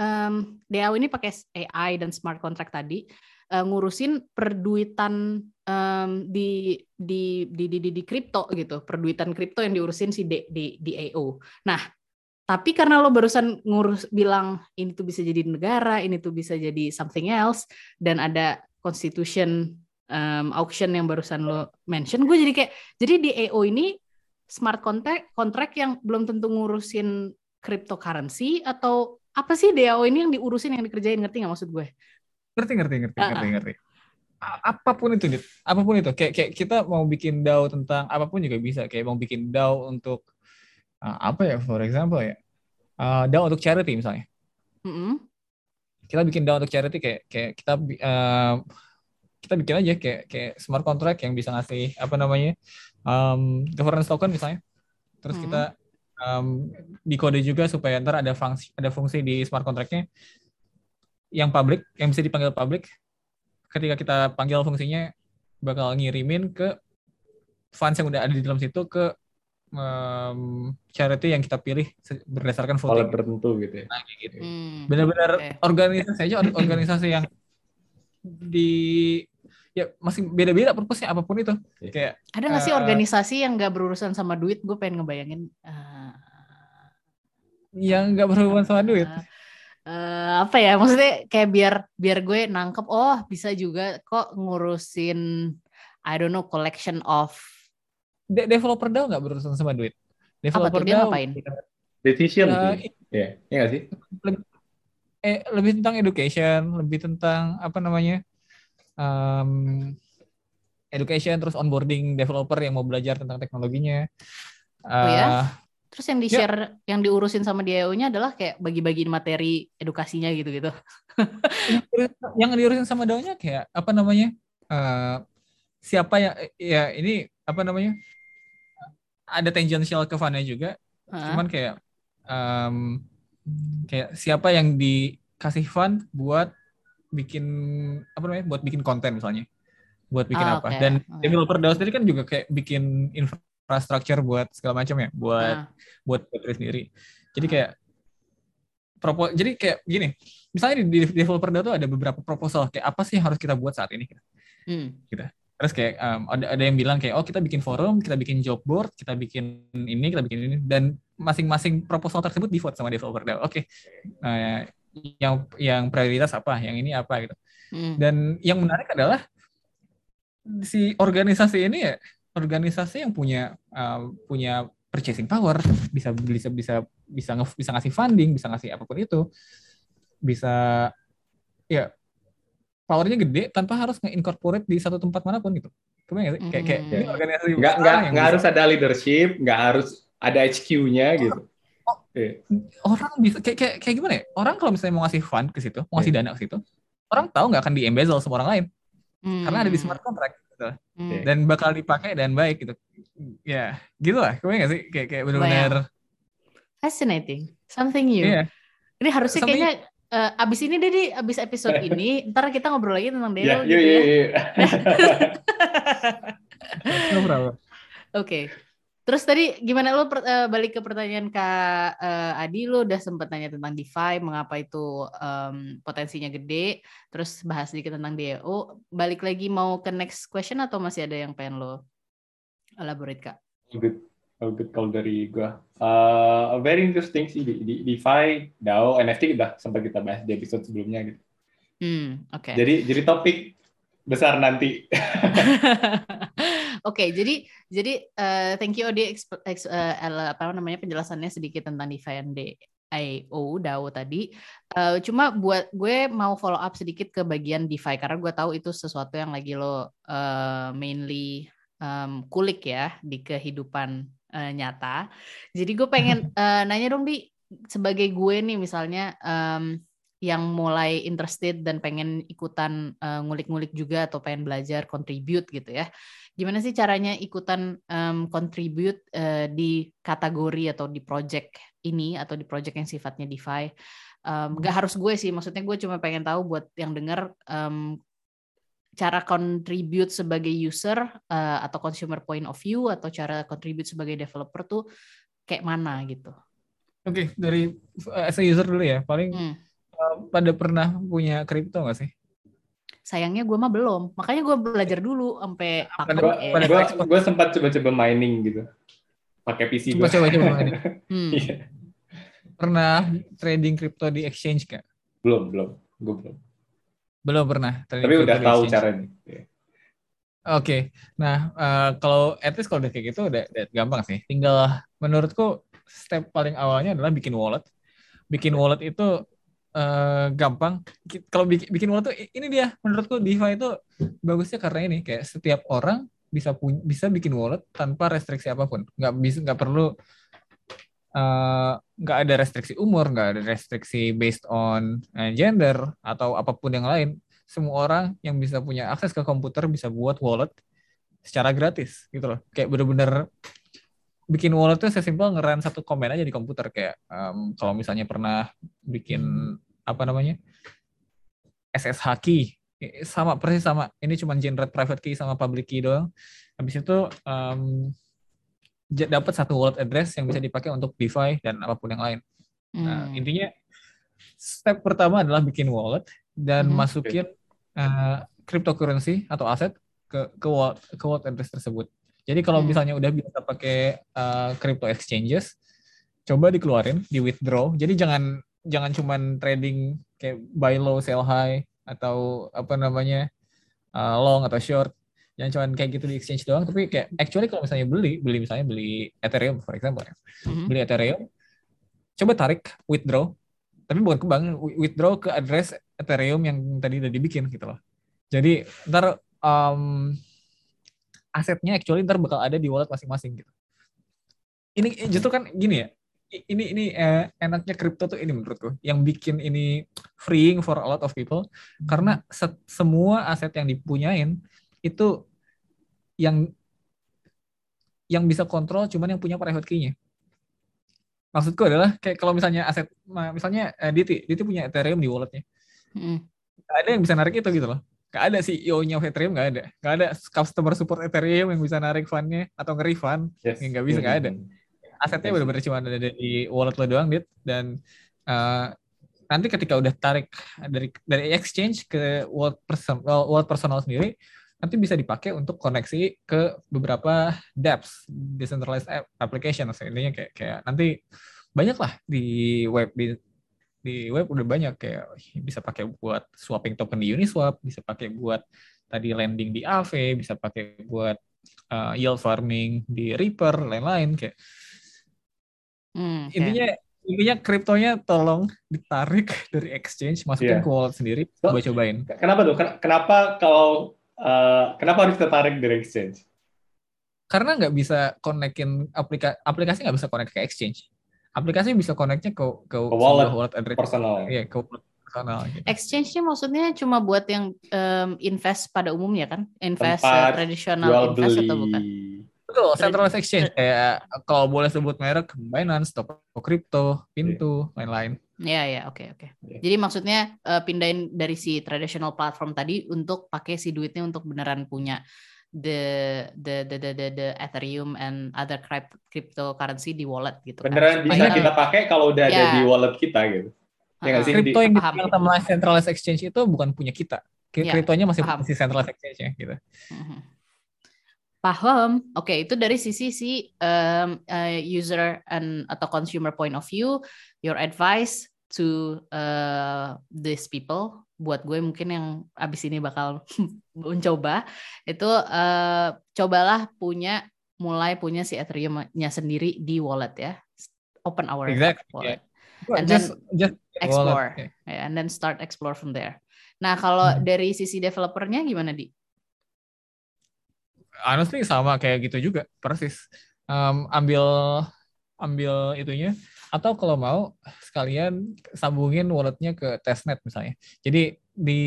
um, DAO ini pakai AI dan smart contract tadi uh, ngurusin perduitan um, di di di di di, di kripto gitu, perduitan kripto yang diurusin si D, di di AO. Nah, tapi karena lo barusan ngurus bilang ini tuh bisa jadi negara, ini tuh bisa jadi something else dan ada constitution um, auction yang barusan lo mention, gue jadi kayak jadi di AO ini smart contract contract yang belum tentu ngurusin cryptocurrency atau apa sih DAO ini yang diurusin yang dikerjain ngerti nggak maksud gue? Ngerti ngerti ngerti uh -uh. ngerti. Ngerti apa pun itu nih apa pun itu. Kayak kayak kita mau bikin DAO tentang apa pun juga bisa. Kayak mau bikin DAO untuk uh, apa ya for example ya. Uh, DAO untuk charity misalnya. Mm -hmm. kita bikin DAO untuk charity kayak kayak kita uh, kita bikin aja kayak kayak smart contract yang bisa ngasih apa namanya um, governance token misalnya. Terus mm -hmm. kita um, dikode juga supaya ntar ada fungsi ada fungsi di smart contractnya yang public, yang bisa dipanggil public, ketika kita panggil fungsinya bakal ngirimin ke fans yang udah ada di dalam situ ke um, charity yang kita pilih berdasarkan voting. Kalau tertentu gitu ya. Nah, gitu. Hmm, Benar-benar okay. organisasi aja organisasi yang di ya masih beda-beda purpose-nya apa pun itu. Yeah. Kayak ada nggak uh, sih organisasi yang nggak berurusan sama duit? Gue pengen ngebayangin. Uh, yang nggak berhubungan sama duit. Uh, uh, apa ya maksudnya kayak biar biar gue nangkep oh bisa juga kok ngurusin I don't know collection of De developer DAO nggak berurusan sama duit? Developer apa tuh, dia ngapain? decision uh, ya ya nggak sih? lebih, eh, lebih tentang education lebih tentang apa namanya um, education terus onboarding developer yang mau belajar tentang teknologinya. Uh, oh ya? Eh, Terus yang di-share, ya. yang diurusin sama DAO-nya adalah kayak bagi-bagiin materi edukasinya gitu-gitu. yang diurusin sama DAO-nya kayak apa namanya? Uh, siapa yang ya ini apa namanya? Ada tangential ke fun juga. Uh-huh. Cuman kayak um, kayak siapa yang dikasih fun buat bikin apa namanya? buat bikin konten misalnya. Buat bikin oh, apa. Okay. Dan developer DAO sendiri kan juga kayak bikin info infrastruktur buat segala macam ya, buat nah. buat Petri sendiri. Jadi kayak propo jadi kayak gini, misalnya di, developer data ada beberapa proposal kayak apa sih yang harus kita buat saat ini Hmm. Gitu. Terus kayak um, ada ada yang bilang kayak oh kita bikin forum, kita bikin job board, kita bikin ini, kita bikin ini dan masing-masing proposal tersebut di vote sama developer. Oke. Okay. Nah, yang yang prioritas apa, yang ini apa gitu. Hmm. Dan yang menarik adalah si organisasi ini ya organisasi yang punya uh, punya purchasing power bisa bisa bisa bisa nge, bisa ngasih funding bisa ngasih apa pun itu bisa ya powernya gede tanpa harus nge-incorporate di satu tempat mana pun gitu Kemudian kayak kayak mm. organisasi nggak nggak nggak harus ada leadership nggak harus ada HQ-nya gitu oh, yeah. orang bisa kayak, kayak kayak gimana ya orang kalau misalnya mau ngasih fund ke situ mau ngasih yeah. dana ke situ orang tahu nggak akan di embezzle sama orang lain mm. karena ada di smart contract gitu. Hmm. dan bakal dipakai dan baik gitu. Ya gitu lah gue nggak sih? Kayak kayak benar-benar fascinating. Something new. Yeah. ini harusnya something... kayaknya uh, abis ini deh di. Abis episode ini ntar kita ngobrol lagi tentang Deo yeah, gitu yeah, ya. Oke, okay. Terus tadi gimana lo per, uh, balik ke pertanyaan Kak uh, Adi lo udah sempat nanya tentang DeFi, mengapa itu um, potensinya gede, terus bahas sedikit tentang DAO. Balik lagi mau ke next question atau masih ada yang pengen lo elaborate Kak? Good, oh, good kalau dari gua. Uh, very interesting sih di, di DeFi, DAO, NFT udah sempat kita bahas di episode sebelumnya gitu. Hmm, oke. Okay. Jadi jadi topik besar nanti. Oke, okay, jadi jadi uh, thank you Odi uh, apa namanya penjelasannya sedikit tentang DeFi and IO DAO tadi. Uh, cuma buat gue mau follow up sedikit ke bagian DeFi karena gue tahu itu sesuatu yang lagi lo uh, mainly um, kulik ya di kehidupan uh, nyata. Jadi gue pengen uh, nanya dong di sebagai gue nih misalnya um, yang mulai interested dan pengen ikutan ngulik-ngulik uh, juga atau pengen belajar contribute gitu ya. Gimana sih caranya ikutan um, contribute uh, di kategori atau di project ini atau di project yang sifatnya DeFi. Um, gak harus gue sih, maksudnya gue cuma pengen tahu buat yang dengar um, cara contribute sebagai user uh, atau consumer point of view atau cara contribute sebagai developer tuh kayak mana gitu. Oke, okay, dari uh, as a user dulu ya, paling hmm. uh, pada pernah punya kripto nggak sih? Sayangnya gue mah belum, makanya gue belajar dulu sampai pada, pada gue, gue sempat coba-coba mining gitu. Pakai PC coba coba coba hmm. yeah. pernah trading crypto di exchange kak belum belum. Gue belum. Belum pernah tapi udah tahu caranya. Yeah. oke. Okay. nah uh, kalau at least kalau udah kayak gitu udah, udah gampang sih. Tinggal menurutku step paling awalnya adalah bikin wallet. Bikin wallet itu uh, gampang. Kalau bikin, bikin wallet tuh ini dia menurutku DeFi itu bagusnya karena ini kayak setiap orang bisa punya bisa bikin wallet tanpa restriksi apa pun. Nggak bisa nggak perlu eh, nggak ada restriksi umur nggak ada restriksi based on uh, gender atau apa pun yang lain. Semua orang yang bisa punya akses ke komputer bisa buat wallet secara gratis gitu loh. Kayak bener-bener bikin wallet tuh sesimpel ngeren satu komen aja di komputer kayak um, kalau misalnya pernah bikin apa namanya SSH key sama persis sama ini cuma generate private key sama public key doang habis itu um, dapat satu wallet address yang bisa dipakai untuk DeFi dan apa pun yang lain nah, hmm. nah intinya step pertama adalah bikin wallet dan hmm. masukin uh, cryptocurrency atau aset ke ke wallet, ke wallet address tersebut jadi kalau hmm. misalnya udah bisa pakai uh, crypto exchanges coba dikeluarin di withdraw. Jadi jangan jangan cuman trading kayak buy low sell high atau apa namanya uh, long atau short. Yang cuma kayak gitu di exchange doang. Tapi kayak actually kalau misalnya beli beli misalnya beli Ethereum for example ya. Mm-hmm. beli Ethereum coba tarik withdraw. Tapi bukan ke bank withdraw ke address Ethereum yang tadi udah dibikin gitu loh. Jadi ntar um, asetnya actually ntar bakal ada di wallet masing-masing gitu ini justru kan gini ya ini ini eh, enaknya kripto tuh ini menurutku yang bikin ini freeing for a lot of people karena se semua aset yang dipunyain itu yang yang bisa kontrol cuman yang punya private key-nya. Maksudku adalah kayak kalau misalnya aset misalnya eh, Diti, Diti punya Ethereum di walletnya. Hmm. Ada yang bisa narik itu gitu loh. Gak ada CEO-nya Ethereum, gak ada. Gak ada customer support Ethereum yang bisa narik fundnya atau nge-refund. Yes. Yang gak bisa, gak ada. Asetnya benar-benar cuma ada di wallet lo doang dit dan uh, nanti ketika udah tarik dari dari exchange ke wallet person wallet personal sendiri nanti bisa dipakai untuk koneksi ke beberapa dApps decentralized application intinya kayak kayak nanti banyak lah di web di di web udah banyak kayak bisa pakai buat swapping token di Uniswap bisa pakai buat tadi lending di Aave bisa pakai buat uh, yield farming di Reaper lain-lain kayak. Hmm, intinya okay. intinya kriptonya tolong ditarik dari exchange masukin yeah. ke wallet sendiri so, coba cobain. kenapa tuh? Kenapa kalau uh, kenapa harus tertarik dari exchange? Karena nggak bisa konekin aplikasi aplikasi nggak bisa connect ke exchange aplikasi bisa connectnya ke ke, ke wallet, wallet address personal iya ke wallet personal gitu. exchange-nya maksudnya cuma buat yang um, invest pada umumnya kan invest uh, tradisional invest beli. atau bukan Betul, centralized exchange kayak kalau boleh sebut merek Binance, Toko Crypto, Pintu, lain-lain. Iya, iya, oke, oke. Iya. Jadi maksudnya uh, pindahin dari si traditional platform tadi untuk pakai si duitnya untuk beneran punya the the the the the, the Ethereum and other cryptocurrency di wallet gitu. Kan. Beneran kan? bisa Supaya, kita pakai kalau udah yeah. ada di wallet kita gitu. Ya uh, sih? Crypto yang dipegang sama centralized exchange itu bukan punya kita. Iya, Kriptonya masih masih centralized exchange ya gitu. -huh. Paham. Oke, okay, itu dari sisi si um, uh, user and atau consumer point of view, your advice to uh, these people buat gue mungkin yang abis ini bakal mencoba itu uh, cobalah punya mulai punya si Ethereum-nya sendiri di wallet ya. Open our exactly. wallet. Yeah. and just, then just explore, wallet. yeah, and then start explore from there. Nah, kalau Hmm. dari sisi developernya gimana di? honestly sama kayak gitu juga persis Em, ambil ambil itunya atau kalau mau sekalian sambungin walletnya ke testnet misalnya. Jadi di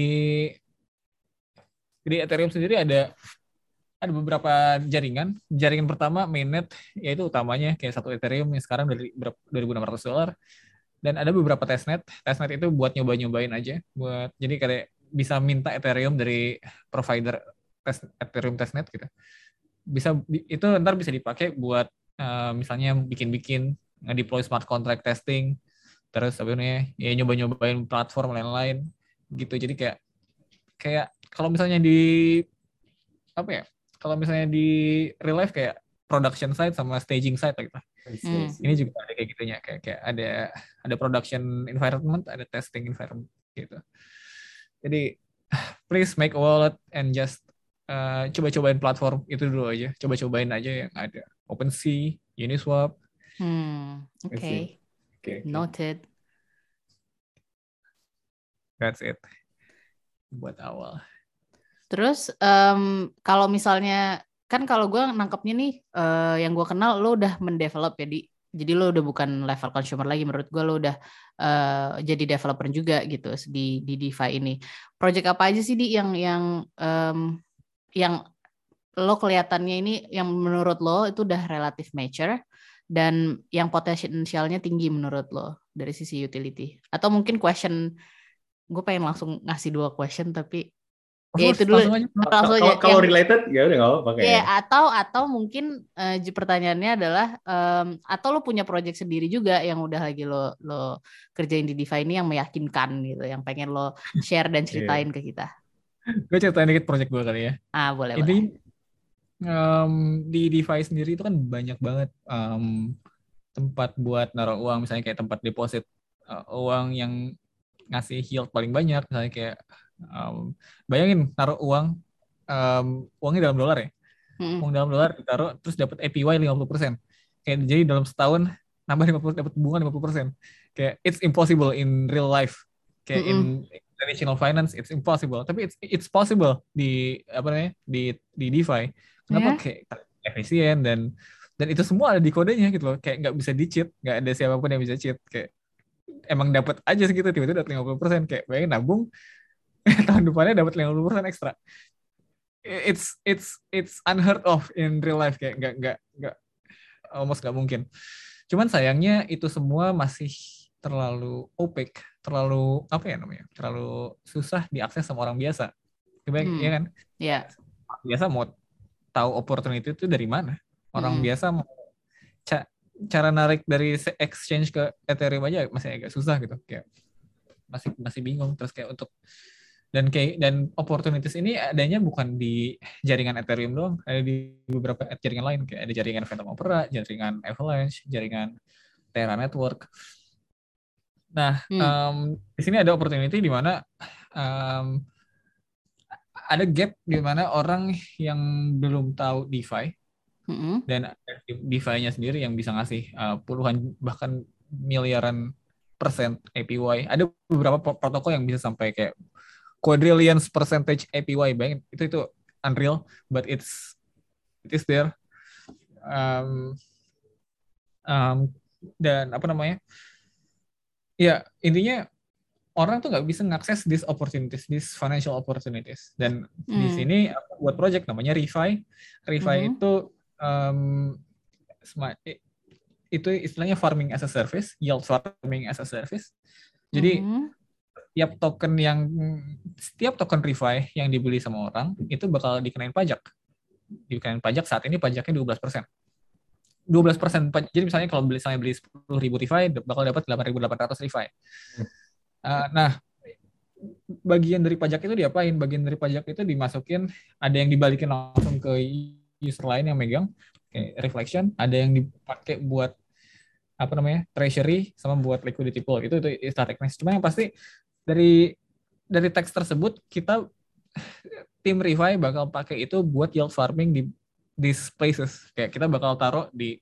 di Ethereum sendiri ada ada beberapa jaringan. Jaringan pertama mainnet yaitu utamanya kayak satu Ethereum yang sekarang dari berapa 2.600 dolar. Dan ada beberapa testnet. Testnet itu buat nyoba-nyobain aja buat jadi kayak bisa minta Ethereum dari provider tes, Ethereum testnet gitu. Bisa itu ntar bisa dipakai buat eh, misalnya bikin-bikin nge-deploy smart contract testing terus apa namanya ya nyoba-nyobain platform lain-lain gitu. Jadi kayak kayak kalau misalnya di apa ya kalau misalnya di real life kayak production side sama staging side gitu. Hmm. ini juga ada kayak gitunya kayak kayak ada ada production environment ada testing environment gitu. Jadi please make a wallet and just uh, coba-cobain platform itu dulu aja. Coba-cobain aja yang ada. OpenSea Uniswap Hmm, see. Oke, oke. noted. that's it buat awal Terus em, kalau misalnya kan kalau gue nangkepnya nih eh, yang gue kenal lo udah mendevelop ya di jadi lo udah bukan level consumer lagi menurut gue lo udah eh, jadi developer juga gitu di di DeFi ini. Project apa aja sih di yang yang em, yang lo kelihatannya ini yang menurut lo itu udah relatif mature dan yang potensialnya tinggi menurut lo dari sisi utility atau mungkin question gue pengen langsung ngasih dua question tapi Ya, itu dulu. langsung aja Kalau related ya udah nggak apa-apa Ya, atau atau mungkin j- pertanyaannya adalah em, atau lo punya project sendiri juga yang udah lagi lo lo kerjain di DeFi ini yang meyakinkan gitu, yang pengen lo share dan ceritain ke kita. gue ceritain dikit project gue kali ya Ah, boleh, boleh. Em, di DeFi sendiri itu kan banyak banget em, tempat buat naruh uang, misalnya kayak tempat deposit eh, uang yang ngasih yield paling banyak, misalnya kayak em, bayangin naruh uang, em, uangnya dalam dolar ya, Mm-mm. uang dalam dolar ditaruh terus dapat APY 50%. Kayak jadi dalam setahun nambah 50 dapat bunga 50%. Kayak it's impossible in real life. Kayak in traditional finance it's impossible, tapi it's it's possible di apa namanya? di di DeFi. Kenapa Ya. kayak efisien dan dan itu semua ada di kodenya gitu loh. Kayak nggak bisa di-cheat, nggak ada siapa pun yang bisa cheat. Kayak emang dapat aja segitu tiba-tiba dapat 50% kayak bayangin nabung tahun depannya dapat 50% ekstra. It's it's it's unheard of in real life kayak nggak nggak nggak almost nggak mungkin. Cuman sayangnya itu semua masih terlalu opaque, terlalu apa ya namanya? Terlalu susah diakses sama orang biasa. Kebayang, Hmm. ya kan? Ya, Biasa mau tahu opportunity itu dari mana? Orang Hmm. biasa mau ca- cara narik dari exchange ke Ethereum aja masih agak susah gitu. Kayak masih masih bingung terus kayak untuk dan kayak dan opportunities ini adanya bukan di jaringan Ethereum doang, ada di beberapa jaringan lain kayak ada jaringan Phantom Opera, jaringan Avalanche, jaringan Terra Network. Nah, Hmm. em, di sini ada opportunity di mana em, ada gap di mana orang yang belum tahu DeFi Mm-mm. dan DeFi-nya sendiri yang bisa ngasih uh, puluhan bahkan miliaran persen APY. Ada beberapa pro- protokol yang bisa sampai kayak quadrillions percentage APY. Bayangin itu itu unreal, but it's it is there. Um, um, dan apa namanya? Ya intinya orang tuh nggak bisa mengakses these opportunities, these financial opportunities. Dan di Hmm. sini aku buat project namanya Refi. Refi Mhm. itu um, itu istilahnya farming as a service, yield farming as a service. Jadi Mhm. setiap token yang setiap token refi yang dibeli sama orang itu bakal dikenain pajak. Dikenain pajak saat ini pajaknya 12%. 12% paj- jadi misalnya kalau beli saya beli 10.000 refi bakal dapat 8.800 refi. Uh, nah, bagian dari pajak itu diapain? Bagian dari pajak itu dimasukin ada yang dibalikin langsung ke user lain yang megang kayak reflection, ada yang dipakai buat apa namanya treasury sama buat liquidity pool itu itu next. Cuma yang pasti dari dari teks tersebut kita tim refi bakal pakai itu buat yield farming di these places kayak kita bakal taruh di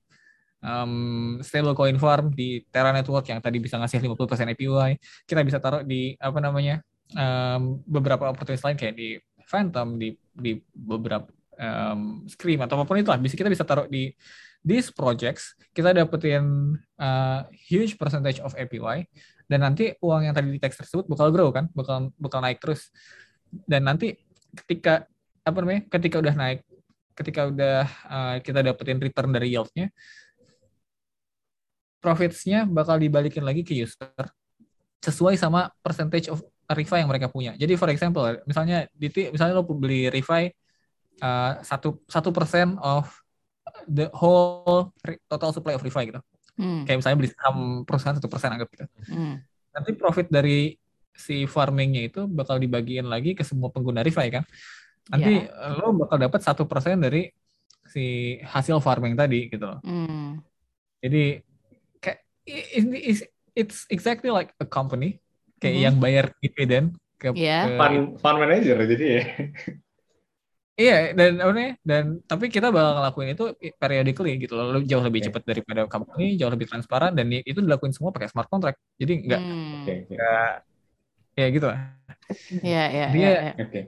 um, stablecoin farm di Terra Network yang tadi bisa ngasih 50% APY. Kita bisa taruh di apa namanya um, beberapa opportunity lain kayak di Phantom, di di beberapa um, Scream atau apa pun itu lah. Bisa kita bisa taruh di these projects. Kita dapetin uh, huge percentage of APY dan nanti uang yang tadi di teks tersebut bakal grow kan, bakal bakal naik terus. Dan nanti ketika apa namanya? Ketika udah naik ketika udah uh, kita dapetin return dari yieldnya, profitsnya bakal dibalikin lagi ke user sesuai sama percentage of refi yang mereka punya. Jadi for example, misalnya Diti, misalnya lo beli refi uh, satu satu persen of the whole total supply of refi gitu. Hmm. Kayak misalnya beli saham perusahaan satu persen anggap gitu. Hmm. Nanti profit dari si farmingnya itu bakal dibagiin lagi ke semua pengguna refi kan nanti yeah. lo bakal dapat satu persen dari si hasil farming tadi gitu loh. Mm. Jadi it's, it's exactly like a company kayak mm. yang bayar dividen ke, yeah. ke fund, fund manager jadi ya. Iya dan apa dan tapi kita bakal ngelakuin itu periodically gitu loh jauh lebih okay. cepat daripada company jauh lebih transparan dan itu dilakuin semua pakai smart contract jadi enggak hmm. okay, okay. ya gitu lah. Iya iya. Dia ya, ya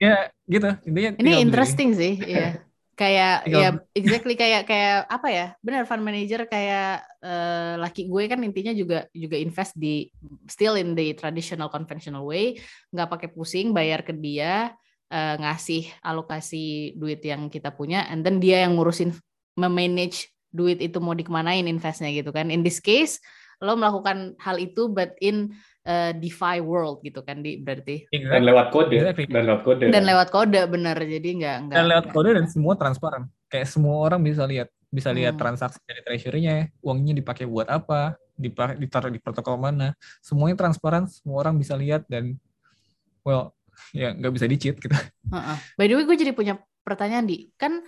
ya gitu intinya ini interesting beli. sih ya kayak ya exactly kayak kayak apa ya benar fund manager kayak uh, laki gue kan intinya juga juga invest di still in the traditional conventional way nggak pakai pusing bayar ke dia uh, ngasih alokasi duit yang kita punya and then dia yang ngurusin memanage duit itu mau dikemanain investnya gitu kan. In this case lo melakukan hal itu but in uh, DeFi world gitu kan di? Berarti. Dan lewat kode. Exactly. dan lewat kode. Dan lewat kode bener. Jadi nggak nggak dan lewat kode dan semua transparan. Kayak semua orang bisa lihat. Bisa lihat hmm. transaksi dari treasury-nya uangnya dipakai buat apa dipakai ditaruh di protokol mana. Semuanya transparan semua orang bisa lihat dan well ya nggak bisa dicit gitu. Uh-uh. by the way gue jadi punya pertanyaan di. Kan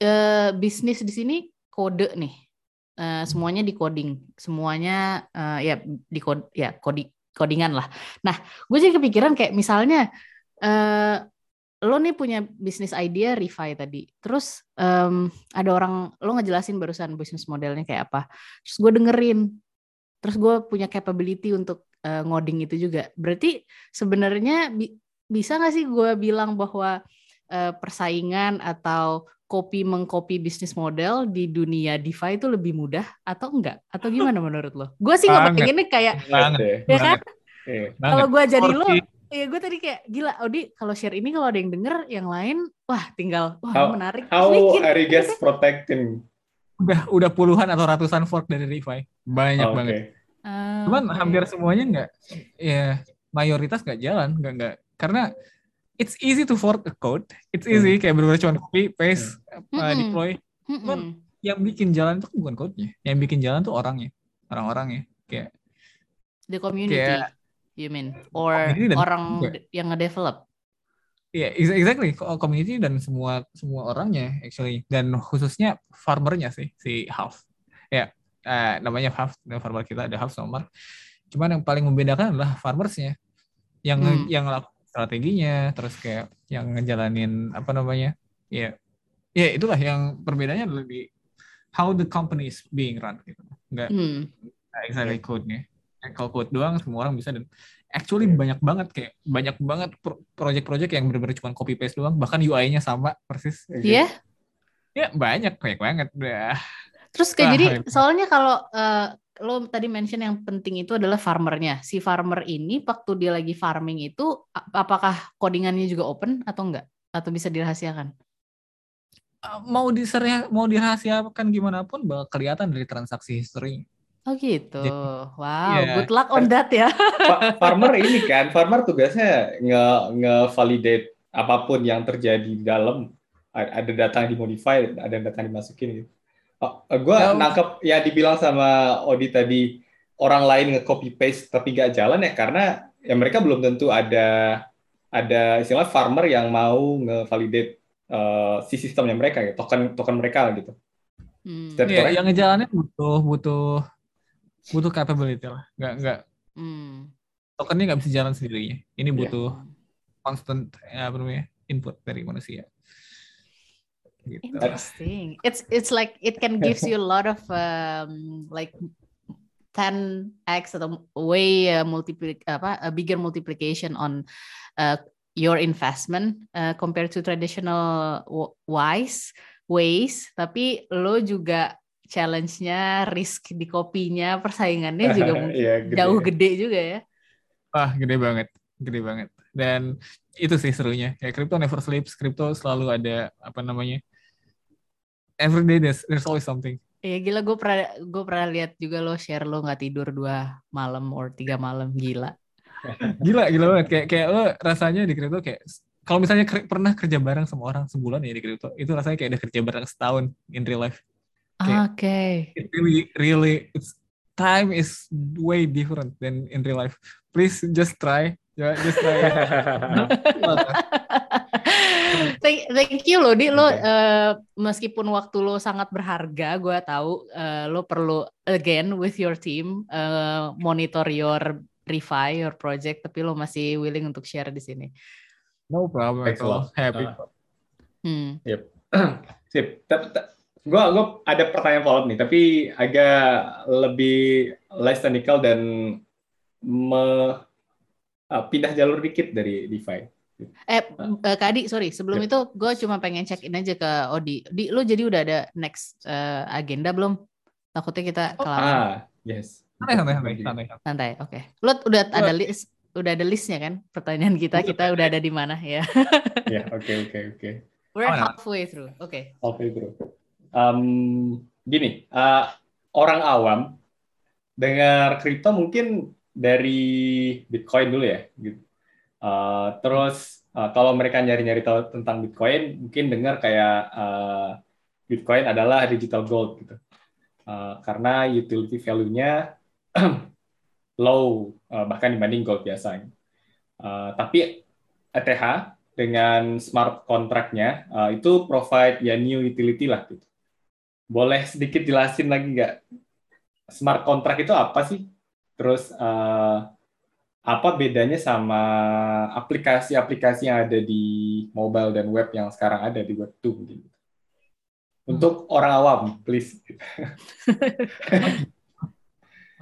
uh, bisnis di sini kode nih. Uh, semuanya di coding, semuanya uh, ya di kode ya coding codingan lah. Nah, gue jadi kepikiran kayak misalnya uh, lo nih punya bisnis idea refi tadi, terus um, ada orang lo ngejelasin barusan bisnis modelnya kayak apa, terus gue dengerin, terus gue punya capability untuk uh, ngoding itu juga. Berarti sebenarnya bi bisa nggak sih gue bilang bahwa uh, persaingan atau copy mengcopy bisnis model di dunia DeFi itu lebih mudah atau enggak? Atau gimana menurut lo? Gue sih nggak ini kayak banget, ya kan? Iya. Kalau gue jadi lo, ya gue tadi kayak gila Odi kalau share ini kalau ada yang denger, yang lain wah tinggal wah how, menarik. How are you guys protecting? Udah udah puluhan atau ratusan fork dari DeFi, banyak oh, banget. Okay. Uh, Cuman okay. hampir semuanya enggak, ya mayoritas nggak jalan, nggak nggak karena it's easy to fork a code. It's easy hmm. kayak benar cuma copy paste hmm. uh, deploy. Hmm. Cuman yang bikin jalan itu bukan code-nya. Yang bikin jalan tuh orangnya, orang-orangnya kayak the community. Kayak, you mean or orang juga. yang ngedevelop? Iya, yeah, exactly. Community dan semua semua orangnya actually dan khususnya farmernya sih si Half. Ya, yeah, uh, namanya Half, farmer kita ada Half nomor. Cuman yang paling membedakan adalah farmersnya yang hmm. yang strateginya terus kayak yang ngejalanin apa namanya ya ya itulah yang perbedaannya adalah di how the company is being run gitu. Nggak hmm. exactly code-nya. Kalau code doang semua orang bisa dan actually banyak banget kayak banyak banget project-project yang benar-benar cuma copy paste doang bahkan UI-nya sama persis. Iya? Yeah? ya banyak banyak banget. Dah terus kayak ah, jadi soalnya kalau uh, lo tadi mention yang penting itu adalah farmernya. Si farmer ini waktu dia lagi farming itu apakah codingannya juga open atau enggak? Atau bisa dirahasiakan? Mau diserah, mau dirahasiakan gimana pun bakal kelihatan dari transaksi history. Oh gitu. Jadi, wow, yeah. good luck on that ya. farmer ini kan, farmer tugasnya nge nge validate apa pun yang terjadi di dalam ada data yang dimodify, ada data yang dimasukin gitu. Oh, gue ya, nangkep ya dibilang sama Odi tadi orang lain nge-copy paste tapi gak jalan ya karena ya mereka belum tentu ada ada istilah farmer yang mau nge-validate uh, si sistemnya mereka ya token token mereka gitu. Hmm. Ya, yang ngejalannya butuh butuh butuh capability lah, nggak nggak hmm. tokennya nggak bisa jalan sendirinya. Ini iya. butuh yeah. constant ya, apa namanya input dari manusia. Gitu. Interesting. It's it's like it can gives you a lot of um, like 10x atau way uh, multiply apa a bigger multiplication on uh, your investment uh, compared to traditional wise ways tapi lo juga challenge-nya risk di kopinya persaingannya juga yeah, gede. jauh gede juga ya wah gede banget gede banget dan itu sih serunya kayak crypto never sleeps crypto selalu ada apa namanya every day there's, there's always something Iya gila gue pernah gue pernah lihat juga lo share lo nggak tidur dua malam or tiga malam gila. gila gila banget kayak kayak lo rasanya di kripto kayak kalau misalnya pernah kerja bareng sama orang sebulan ya di kripto itu rasanya kayak ada kerja bareng setahun in real life. Oke. Okay. It really really it's time is way different than in real life. Please just try. Yeah, just try. thank, thank you loh di. Lo uh, meskipun waktu lo sangat berharga gue tahu uh, lo perlu again with your team uh, monitor your refi your project tapi lo masih willing untuk share di sini. No problem at all happy. Uh, hmm. yep. Sip. Gue gue ada pertanyaan follow up nih tapi agak lebih less technical dan me, uh, pindah jalur dikit dari DeFi Eh, uh, Kak Adi, sorry. Sebelum yeah. itu, gue cuma pengen check in aja ke Odi. Di, lu jadi udah ada next uh, agenda belum? Takutnya kita oh, Ah, yes. Santai, santai, santai. Santai, santai oke. Okay. Lu udah ada list, udah ada listnya kan? Pertanyaan kita, kita udah ada di mana ya? Ya, oke, oke, oke. We're oh, halfway through. Oke. Okay. Halfway through. Um, gini, uh, orang awam dengar kripto mungkin dari Bitcoin dulu ya, gitu Uh, terus uh, kalau mereka nyari-nyari tahu tentang Bitcoin, mungkin dengar kayak uh, Bitcoin adalah digital gold gitu. Uh, karena utility value-nya low uh, bahkan dibanding gold biasa. Uh, tapi ETH dengan smart contract-nya uh, itu provide ya new utility lah gitu. Boleh sedikit jelasin lagi nggak smart contract itu apa sih? Terus uh, apa bedanya sama aplikasi-aplikasi yang ada di mobile dan web yang sekarang ada di web 2 mungkin. Untuk hmm. orang awam, please.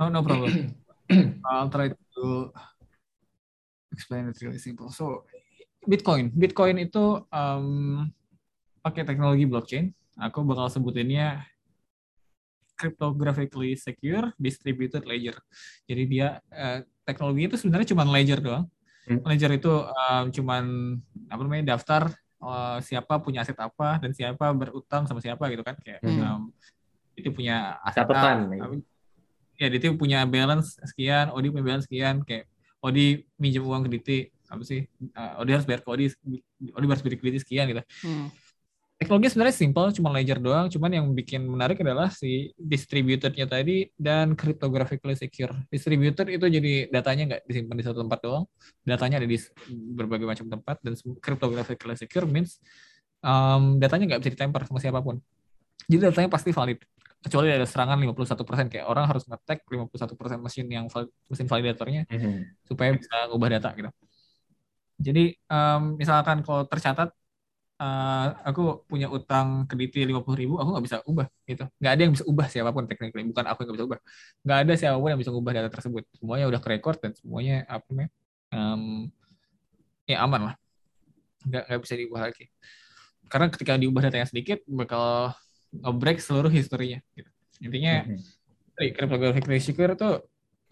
oh, no problem. I'll try to explain it really simple. So, Bitcoin. Bitcoin itu um, pakai teknologi blockchain. Aku bakal sebutinnya cryptographically secure distributed ledger. Jadi dia uh, teknologi itu sebenarnya cuma ledger doang. Hmm. Ledger itu um, cuman apa namanya daftar uh, siapa punya aset apa dan siapa berutang sama siapa gitu kan kayak hmm. um, itu punya aset apa, ya Diti punya balance sekian, Odi punya balance sekian kayak Odi minjem uang ke Diti apa sih uh, Odi harus bayar ke Odi Odi harus beri ke Diti sekian gitu. Hmm teknologi sebenarnya simple, cuma ledger doang. Cuman yang bikin menarik adalah si distributornya tadi dan cryptographically secure. Distributor itu jadi datanya nggak disimpan di satu tempat doang, datanya ada di berbagai macam tempat dan cryptographically secure means um, datanya nggak bisa ditemper sama siapa pun. Jadi datanya pasti valid. Kecuali ada serangan 51%, kayak orang harus ngetek 51% mesin yang mesin validatornya mm -hmm. supaya bisa ubah data gitu. Jadi um, misalkan kalau tercatat uh, aku punya utang kredit lima puluh ribu, aku nggak bisa ubah gitu. Nggak ada yang bisa ubah siapa pun tekniknya, bukan aku yang nggak bisa ubah. Nggak ada siapa pun yang bisa ubah data tersebut. Semuanya udah ke record dan semuanya apa namanya, um, ya aman lah. Nggak nggak bisa diubah lagi. Karena ketika diubah datanya sedikit, bakal nge-break seluruh historinya. Gitu. Intinya, mm-hmm. cryptographic secure itu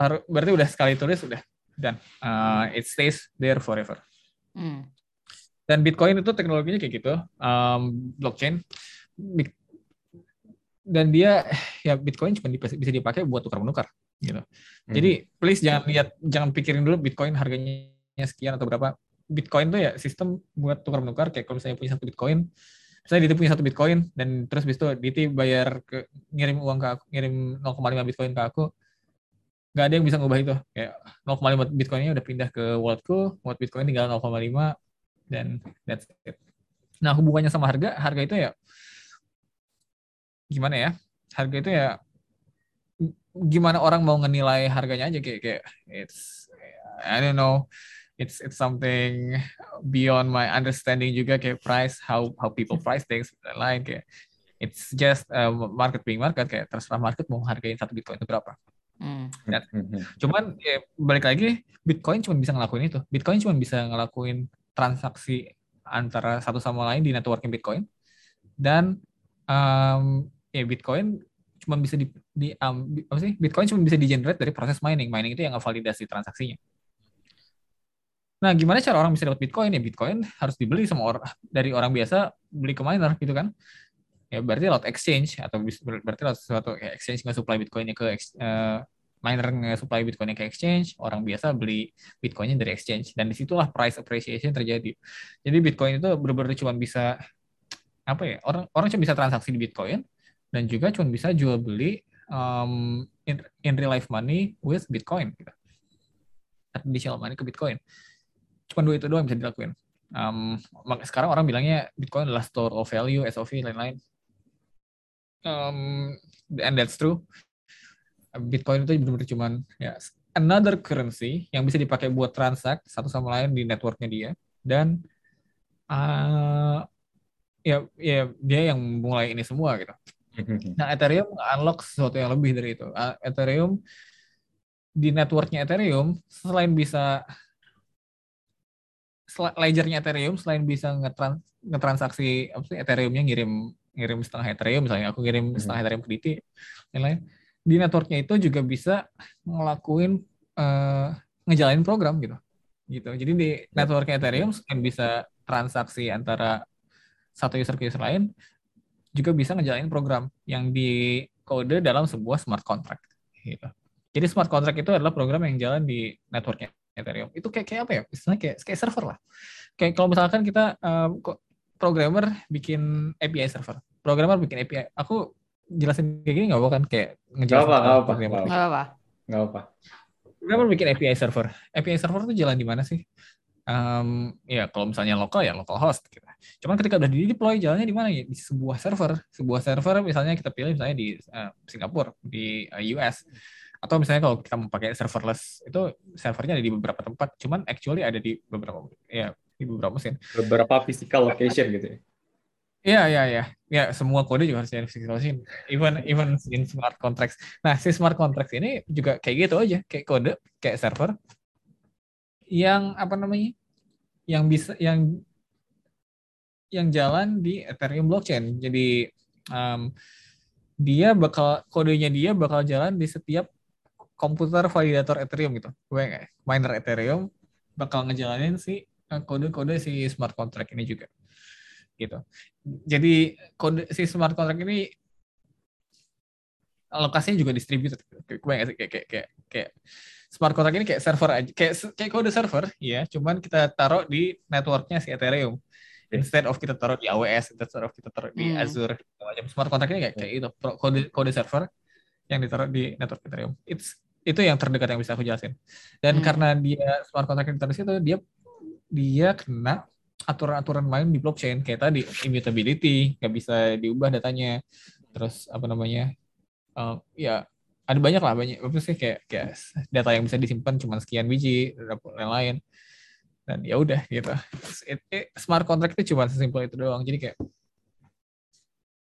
berarti udah sekali tulis udah dan uh, it stays there forever. Mm. Dan Bitcoin itu teknologinya kayak gitu, um, blockchain. Dan dia ya Bitcoin cuma bisa dipakai buat tukar menukar gitu. Hmm. Jadi please jangan lihat, jangan pikirin dulu Bitcoin harganya sekian atau berapa. Bitcoin tuh ya sistem buat tukar menukar kayak kalau misalnya punya satu Bitcoin, saya Diti punya satu Bitcoin dan terus bis itu Diti bayar ke ngirim uang ke aku, ngirim 0,5 Bitcoin ke aku, nggak ada yang bisa ngubah itu. Kayak 0,5 Bitcoinnya udah pindah ke walletku, wallet Bitcoin tinggal 0,5, dan that's it. Nah hubungannya sama harga, harga itu ya gimana ya? Harga itu ya gimana orang mau ngenilai harganya aja kayak kayak it's I don't know it's it's something beyond my understanding juga kayak price how how people price things dan lain kayak it's just uh, market being market kayak terserah market mau hargain satu bitcoin itu berapa. Dan, cuman ya, balik lagi bitcoin cuma bisa ngelakuin itu bitcoin cuma bisa ngelakuin transaksi antara satu sama lain di networking bitcoin dan um, ya bitcoin cuma bisa di, di um, apa sih bitcoin cuma bisa di generate dari proses mining mining itu yang ngevalidasi transaksinya Nah, gimana cara orang bisa dapat Bitcoin? Ya Bitcoin harus dibeli sama orang dari orang biasa beli ke miner gitu kan. Ya berarti lewat exchange atau berarti lewat sesuatu kayak exchange nggak supply Bitcoinnya ke uh, miner nggak supply Bitcoinnya ke exchange, orang biasa beli Bitcoinnya dari exchange. Dan di situlah price appreciation terjadi. Jadi Bitcoin itu benar-benar cuma bisa apa ya orang orang cuma bisa transaksi di Bitcoin dan juga cuma bisa jual beli um, in, in real life money with Bitcoin gitu. Traditional money ke Bitcoin. Cuma dua itu doang bisa dilakuin. Um, sekarang orang bilangnya Bitcoin adalah store of value SOV lain-lain. Um, and that's true Bitcoin itu benar-benar cuman ya another currency yang bisa dipakai buat transak satu sama lain di networknya dia dan uh, ya ya dia yang mulai ini semua gitu. Nah Ethereum unlock sesuatu yang lebih dari itu. Uh, Ethereum di networknya Ethereum selain bisa ledgernya Ethereum selain bisa ngetrans ngetransaksi apa sih Ethereumnya ngirim ngirim setengah Ethereum misalnya aku ngirim hmm. setengah Ethereum ke DT lain-lain di networknya itu juga bisa ngelakuin uh, ngejalanin program gitu. Gitu. Jadi di ya. networknya Ethereum selain bisa transaksi antara satu user ke user lain juga bisa ngejalanin program yang di kode dalam sebuah smart contract. Gitu. Jadi smart contract itu adalah program yang jalan di networknya Ethereum. Itu kayak kayak apa ya? Istilahnya kayak kayak server lah. Kayak kalau misalkan kita um, programmer bikin API server. Programmer bikin API aku jelasin kayak gini nggak apa kan? Kayak ngejelasin nggak apa nggak apa nggak apa. nggak apa. Programmer bikin API server. API server itu jalan di mana sih? Um, ya kalau misalnya lokal ya local host gitu. Cuman ketika udah di deploy jalannya di mana? Ya di sebuah server, sebuah server misalnya kita pilih misalnya di uh, Singapura, di uh, US atau misalnya kalau kita mau pakai serverless itu servernya ada di beberapa tempat. Cuman actually ada di beberapa ya di beberapa mesin. Beberapa physical location gitu ya Iya, iya, iya. Ya, semua kode juga harus di physical location. Even even in smart contracts. Nah, si smart contracts ini juga kayak gitu aja, kayak kode, kayak server yang apa namanya? Yang bisa yang yang jalan di Ethereum blockchain. Jadi um, dia bakal kodenya dia bakal jalan di setiap komputer validator Ethereum gitu, miner Ethereum bakal ngejalanin si eh, kode-kode si smart contract ini juga, gitu. Jadi kode si smart contract ini lokasinya juga distributed, gue kayak kayak kayak kayak smart contract ini kayak server aja, kayak kayak kode server, ya, cuman kita taruh di networknya si Ethereum. Instead of kita taruh di AWS, instead of kita taruh di hmm. Azure, macam. Smart contract ini kayak kayak itu. Kode kode server yang ditaruh di network Ethereum. It's itu yang terdekat yang bisa aku jelasin. Dan hmm. karena dia smart contract interest itu dia dia kena aturan-aturan main di blockchain kayak tadi immutability nggak bisa diubah datanya terus apa namanya uh, ya ada banyak lah banyak apa sih kayak kayak data yang bisa disimpan cuma sekian biji dan lain-lain dan ya udah gitu it, it, smart contract itu cuma sesimpel itu doang jadi kayak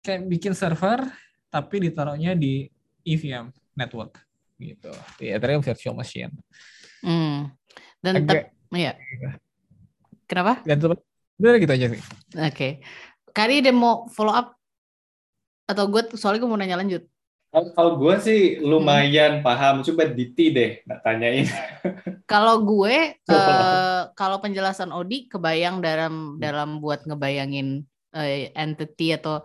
kayak bikin server tapi ditaruhnya di EVM network gitu di Ethereum virtual machine. Hmm. Dan tetap, ya. Kenapa? Dan udah gitu aja sih. Oke. Okay. Kali dia mau follow up atau gue soalnya gue mau nanya lanjut. Kalau gue sih lumayan hmm. paham, coba Diti deh tanyain. Kalau gue, uh, kalau penjelasan Odi kebayang dalam dalam buat ngebayangin uh, entity atau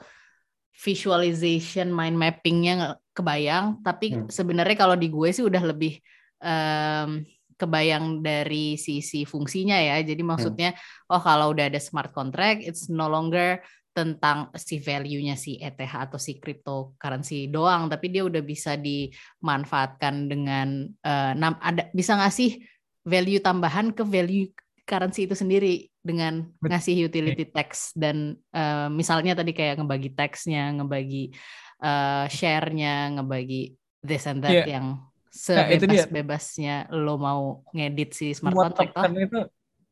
visualization mind mappingnya kebayang tapi hmm. sebenarnya kalau di gue sih udah lebih um, kebayang dari sisi fungsinya ya jadi hmm. maksudnya hmm. oh kalau udah ada smart contract it's no longer tentang si value-nya si ETH atau si cryptocurrency doang tapi dia udah bisa dimanfaatkan dengan uh, ada bisa ngasih value tambahan ke value currency itu sendiri dengan ngasih utility tax dan uh, misalnya tadi kayak ngebagi taxnya ngebagi uh, share-nya, ngebagi this and that yeah. yang sebebas-bebasnya lo mau ngedit si smart semua contract token itu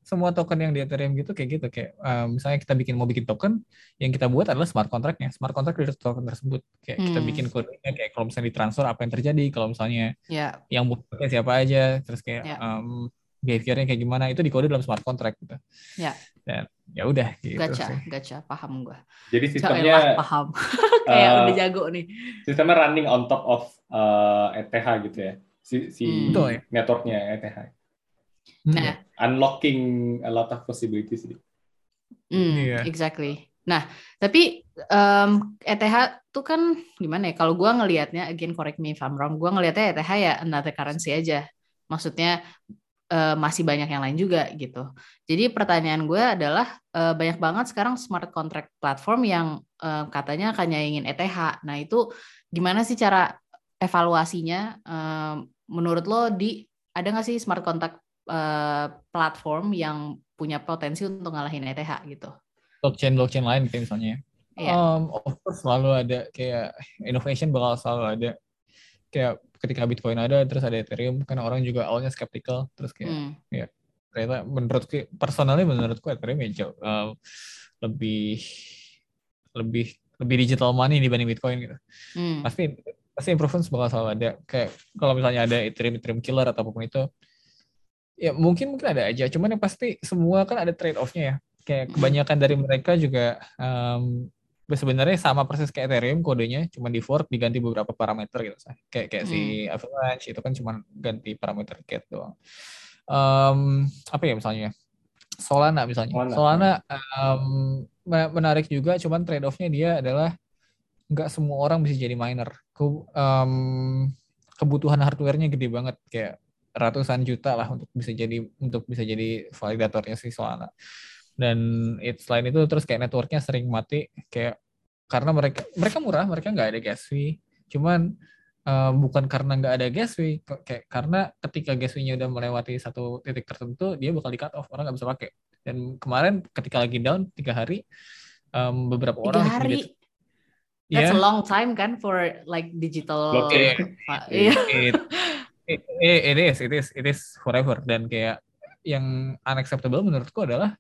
semua token yang di Ethereum gitu kayak gitu kayak um, misalnya kita bikin mau bikin token yang kita buat adalah smart contractnya smart contract dari token tersebut kayak hmm. kita bikin kodenya kayak kalau misalnya ditransfer apa yang terjadi kalau misalnya yeah. yang buatnya siapa aja terus kayak yeah. um, behaviornya kayak gimana itu dikode dalam smart contract gitu ya dan ya udah gitu gacha sih. gacha paham gua jadi sistemnya paham kayak uh, udah jago nih sistemnya running on top of uh, ETH gitu ya si, si hmm. Betul, ya? networknya ETH Hmm. Nah, unlocking a lot of possibilities. Mm, yeah. exactly. Nah, tapi um, ETH tuh kan gimana ya? Kalau gue ngelihatnya, again correct me if I'm wrong, gue ngelihatnya ETH ya another currency aja. Maksudnya uh, masih banyak yang lain juga gitu. Jadi pertanyaan gue adalah uh, banyak banget sekarang smart contract platform yang uh, katanya akan nyaingin ETH. Nah itu gimana sih cara evaluasinya? Uh, menurut lo di ada nggak sih smart contract uh, platform yang punya potensi untuk ngalahin ETH gitu. Blockchain blockchain lain kayak misalnya. Yeah. Um, of course selalu ada kayak innovation bakal selalu ada. Kayak ketika Bitcoin ada terus ada Ethereum kan orang juga awalnya skeptical terus kayak mm. ya ternyata menurutku personalnya menurutku Ethereum ya jauh uh, lebih lebih lebih digital money dibanding Bitcoin gitu. Mm. Pasti pasti improvement bakal selalu ada. Kayak kalau misalnya ada Ethereum Ethereum killer atau apa pun itu ya mungkin mungkin ada aja cuman yang pasti semua kan ada trade offnya ya kayak kebanyakan dari mereka juga um, sebenarnya sama persis kayak Ethereum kodenya cuma di fork diganti beberapa parameter gitu kayak kayak hmm. si Avalanche itu kan cuma ganti parameter cat doang. Um, apa ya misalnya? Solana misalnya. Solana, Solana um, menarik juga cuman trade offnya dia adalah nggak semua orang bisa jadi miner. Ke, um, kebutuhan hardwarenya gede banget kayak ratusan juta lah untuk bisa jadi untuk bisa jadi validatornya si Solana. Dan it, selain itu terus kayak networknya sering mati kayak karena mereka mereka murah, mereka nggak ada gas fee. Cuman uh, bukan karena nggak ada gas fee, kayak karena ketika gas fee-nya udah melewati satu titik tertentu, dia bakal di cut off, orang nggak bisa pakai. Dan kemarin ketika lagi down tiga hari, um, beberapa tiga orang hari. That's yeah. a long time kan for like digital. Okay. Iya. It, it, it is, it is, it is forever. Dan kayak yang unacceptable menurutku adalah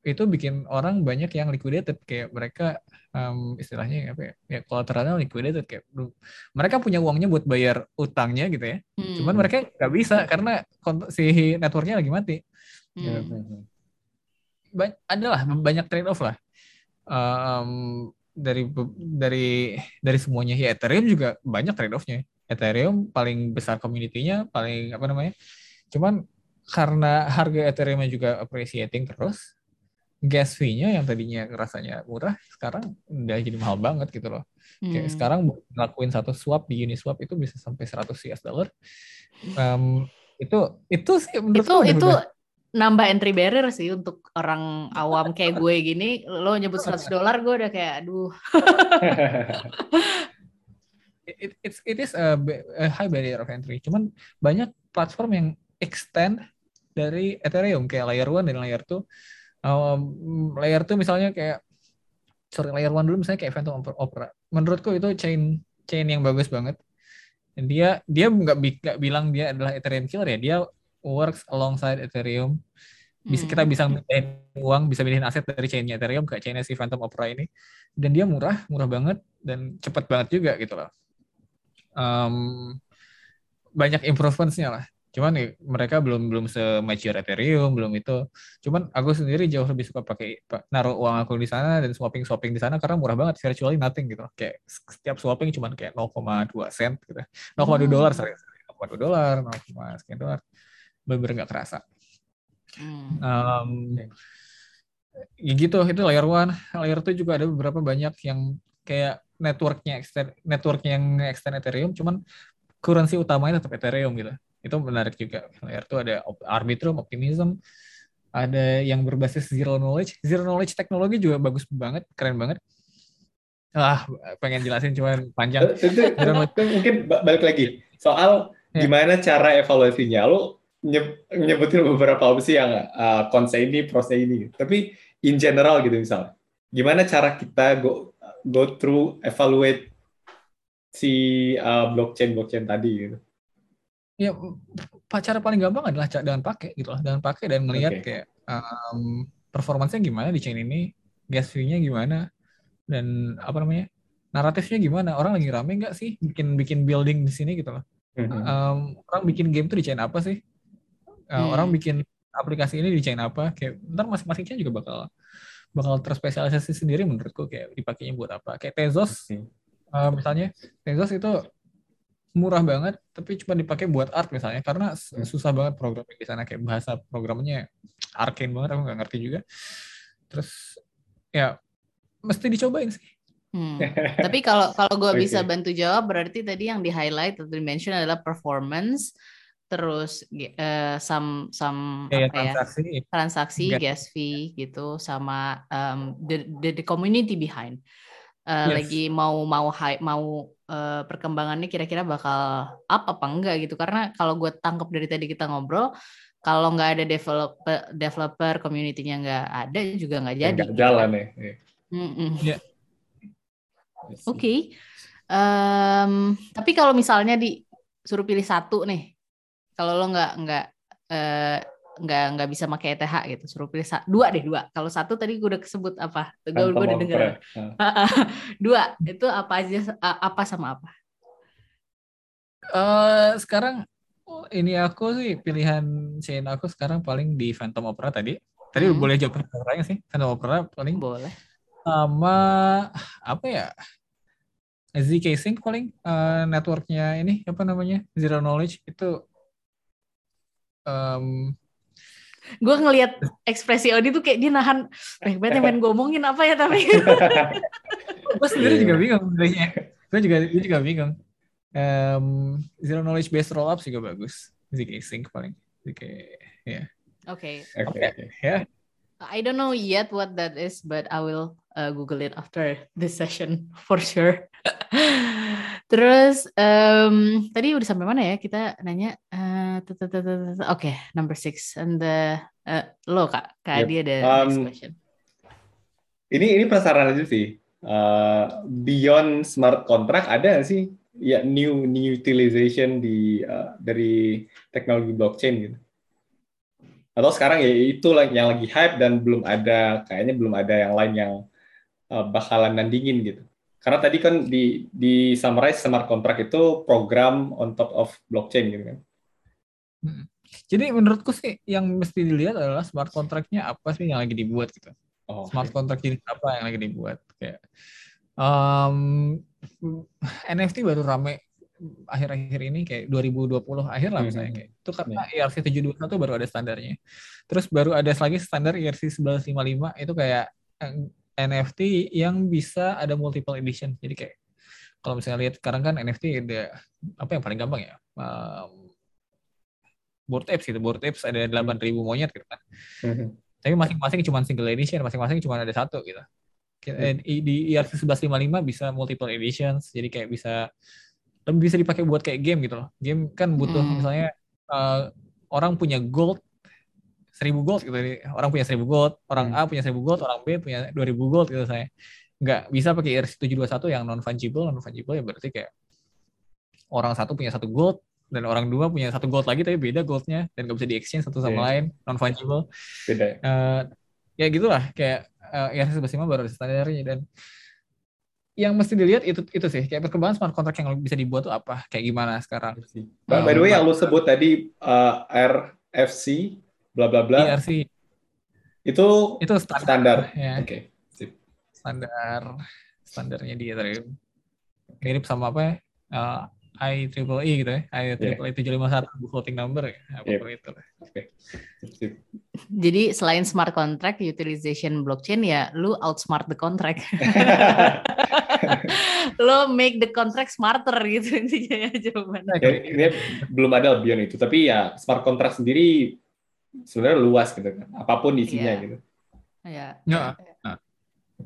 itu bikin orang banyak yang liquidated. Kayak mereka um, istilahnya apa ya, ya kolateralnya liquidated. Kayak mereka punya uangnya buat bayar utangnya gitu ya. Hmm. cuman mereka nggak bisa karena si networknya lagi mati. Hmm. ba adalah banyak trade off lah. Um, dari dari dari semuanya. Ya Ethereum juga banyak trade offnya Ethereum paling besar community-nya, paling apa namanya? Cuman karena harga Ethereum juga appreciating terus, gas fee-nya yang tadinya rasanya murah, sekarang udah jadi mahal banget gitu loh. Hmm. Kayak sekarang ngelakuin satu swap di Uniswap itu bisa sampai 100 US dollar. Um, itu itu sih menurut itu itu nambah entry barrier sih untuk orang awam kayak gue gini lo nyebut 100 dolar gue udah kayak aduh it, it, it is a, a high barrier of entry. Cuman banyak platform yang extend dari Ethereum kayak layer one dan layer two. Um, layer two misalnya kayak sorry layer one dulu misalnya kayak Phantom Opera. Menurutku itu chain chain yang bagus banget. Dia dia nggak bilang dia adalah Ethereum killer ya. Dia works alongside Ethereum. Bisa kita hmm. bisa mindahin uang, bisa mindahin aset dari chainnya Ethereum ke chainnya si Phantom Opera ini. Dan dia murah, murah banget dan cepat banget juga gitu loh um, banyak improvementsnya lah. Cuman nih, mereka belum belum se-mature Ethereum, belum itu. Cuman aku sendiri jauh lebih suka pakai naruh uang aku di sana dan swapping swapping di sana karena murah banget, virtually nothing gitu. Kayak setiap swapping cuman kayak 0,2 sen gitu. 0,2 hmm. dolar sorry, 0,2 dolar, 0, sekian dolar. Bener-bener nggak kerasa. Hmm. Um, ya gitu, itu layer one. Layer two juga ada beberapa banyak yang kayak networknya extend networknya yang extend Ethereum cuman currency utamanya tetap Ethereum gitu itu menarik juga. Layer itu ada Arbitrum Optimism. Ada yang berbasis zero knowledge. Zero knowledge teknologi juga bagus banget keren banget. Ah pengen jelasin cuman panjang. Itu, itu mungkin balik lagi. Soal ya. gimana cara evaluasinya. Lo nyebutin beberapa opsi yang uh, konse ini prose ini. Tapi in general gitu misalnya gimana cara kita go go through evaluate si uh, blockchain blockchain tadi gitu. Ya cara paling gampang adalah dengan pakai gitu loh, dengan pakai dan melihat okay. kayak um, performancenya gimana di chain ini, gas fee-nya gimana, dan apa namanya naratifnya gimana? Orang lagi rame nggak sih bikin bikin building di sini gitu loh. Um, orang bikin game tuh di chain apa sih? Uh, hmm. Orang bikin aplikasi ini di chain apa? Kayak ntar masing-masing chain juga bakal bakal terspesialisasi sendiri menurutku kayak dipakainya buat apa. Kayak Tezos okay. uh, misalnya, Tezos itu murah banget tapi cuma dipakai buat art misalnya karena hmm. susah banget programming di sana kayak bahasa programnya arcane banget aku nggak ngerti juga. Terus ya mesti dicobain sih. Hmm. Tapi kalau kalau gue okay. bisa bantu jawab berarti tadi yang di highlight atau di mention adalah performance, terus uh, some some ya, apa transaksi, ya transaksi, gas fee gitu, sama um, the, the the community behind. Uh, yes. Lagi mau mau high, mau uh, perkembangannya kira-kira bakal up apa enggak gitu? Karena kalau gue tangkap dari tadi kita ngobrol, kalau nggak ada developer developer community-nya nggak ada juga nggak jadi. Nggak jalan ya. Mm -mm. Yeah. Oke. Okay. Um, tapi kalau misalnya disuruh pilih satu nih, kalau lo nggak nggak uh, nggak nggak bisa pakai ETH gitu, suruh pilih sa dua deh dua. Kalau satu tadi gue udah kesebut apa? Gue gue udah dengar. dua itu apa aja? Apa sama apa? Uh, sekarang oh, ini aku sih pilihan chain aku sekarang paling di Phantom Opera tadi. Tadi hmm. boleh jawab pertanyaannya sih. Phantom Opera paling. Boleh sama apa ya ZK Sync paling uh, networknya ini apa namanya Zero Knowledge itu um, gue ngelihat ekspresi Odi tuh kayak dia nahan eh banget main ngomongin apa ya tapi? Gue sendiri juga bingung sebenarnya. Gue juga gue juga bingung. Um, Zero Knowledge based rollups juga bagus. ZK Sync paling. ZK ya. Oke. Oke ya. I don't know yet what that is, but I will uh, Google it after this session for sure. Terus um, tadi udah sampai mana ya? Kita nanya. Uh, okay, number six. And the uh, lo kak, kak yep. Adi ada um, next question. Ini ini penasaran aja sih. Uh, beyond smart contract ada nggak sih ya new new utilization di uh, dari teknologi blockchain gitu? atau sekarang ya itu yang lagi hype dan belum ada kayaknya belum ada yang lain yang uh, bakalan nandingin gitu. Karena tadi kan di di summarize smart contract itu program on top of blockchain gitu kan. Hmm. Jadi menurutku sih yang mesti dilihat adalah smart contract-nya apa sih yang lagi dibuat gitu. Oh, smart okay. contract jenis apa yang lagi dibuat kayak um, NFT baru rame akhir-akhir ini kayak 2020 akhir lah misalnya hmm. kayak itu karena yeah. ERC 721 baru ada standarnya. Terus baru ada lagi standar ERC 1155 itu kayak NFT yang bisa ada multiple edition. Jadi kayak kalau misalnya lihat sekarang kan NFT ada apa yang paling gampang ya? Um, board apes gitu. Board apes ada 8000 monyet gitu kan. Mm-hmm. Tapi masing-masing cuma single edition, masing-masing cuma ada satu gitu. Mm-hmm. Di ERC 1155 bisa multiple editions. Jadi kayak bisa lebih bisa dipakai buat kayak game gitu loh. Game kan butuh hmm. misalnya uh, orang punya gold seribu gold gitu. Orang punya seribu gold, orang hmm. A punya seribu gold, orang B punya dua ribu gold gitu saya. Nggak bisa pakai ERC721 yang non fungible, non fungible ya berarti kayak orang satu punya satu gold dan orang dua punya satu gold lagi tapi beda goldnya dan nggak bisa di exchange satu sama yeah. lain non fungible. Beda. Uh, ya gitulah kayak uh, ERC11 baru ada standarnya dan yang mesti dilihat itu itu sih kayak perkembangan smart contract yang bisa dibuat tuh apa kayak gimana sekarang. By, by the way yang lu sebut tadi uh, RFC bla bla bla. ERC. Itu itu standar. standar. Ya. Oke. Okay. Standar standarnya dia tadi mirip sama apa ya? Uh, I triple E gitu ya, I triple E tujuh lima satu floating number ya, apa yep. itu. Okay. Jadi selain smart contract, utilization blockchain ya, lu outsmart the contract. lo make the contract smarter gitu intinya ya jawabannya. Ya, ini belum ada Bion itu, tapi ya smart contract sendiri sebenarnya luas gitu kan, apa pun isinya yeah. gitu. Iya. Ya. Nah.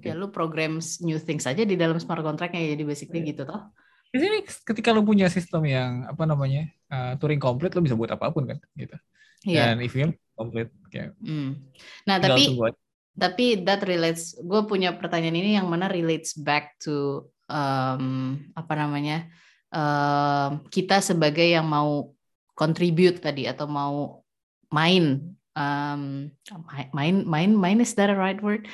Ya lu program new things aja di dalam smart contract ya jadi basically yeah. gitu toh. Di sini ketika lo punya sistem yang apa namanya uh, Turing komplit lo bisa buat apa pun kan gitu. Yeah. Dan EVM komplit kayak. Mm. Nah tapi tapi that relates. Gue punya pertanyaan ini yang mana relates back to um, apa namanya um, kita sebagai yang mau contribute tadi atau mau main um, main main main is that a right word?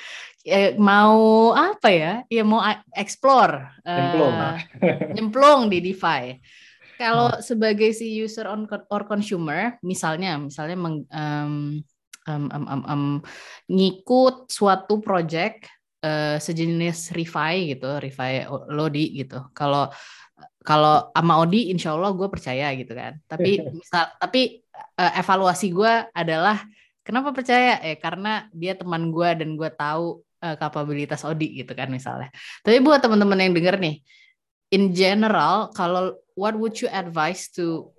Ya, mau apa ya? Ya mau explore, nyemplung, uh, nyemplung di DeFi. Kalau hmm. sebagai si user on or consumer, misalnya misalnya meng, um, um, um, um, um, ngikut suatu project uh, sejenis refi gitu, refi Lodi gitu. Kalau kalau sama Odi, insya Allah gue percaya gitu kan. Tapi misal, tapi uh, evaluasi gue adalah kenapa percaya? Eh karena dia teman gue dan gue tahu uh, kapabilitas Odi gitu kan misalnya. Tapi buat teman-teman yang denger nih, in general, kalau what would you advise to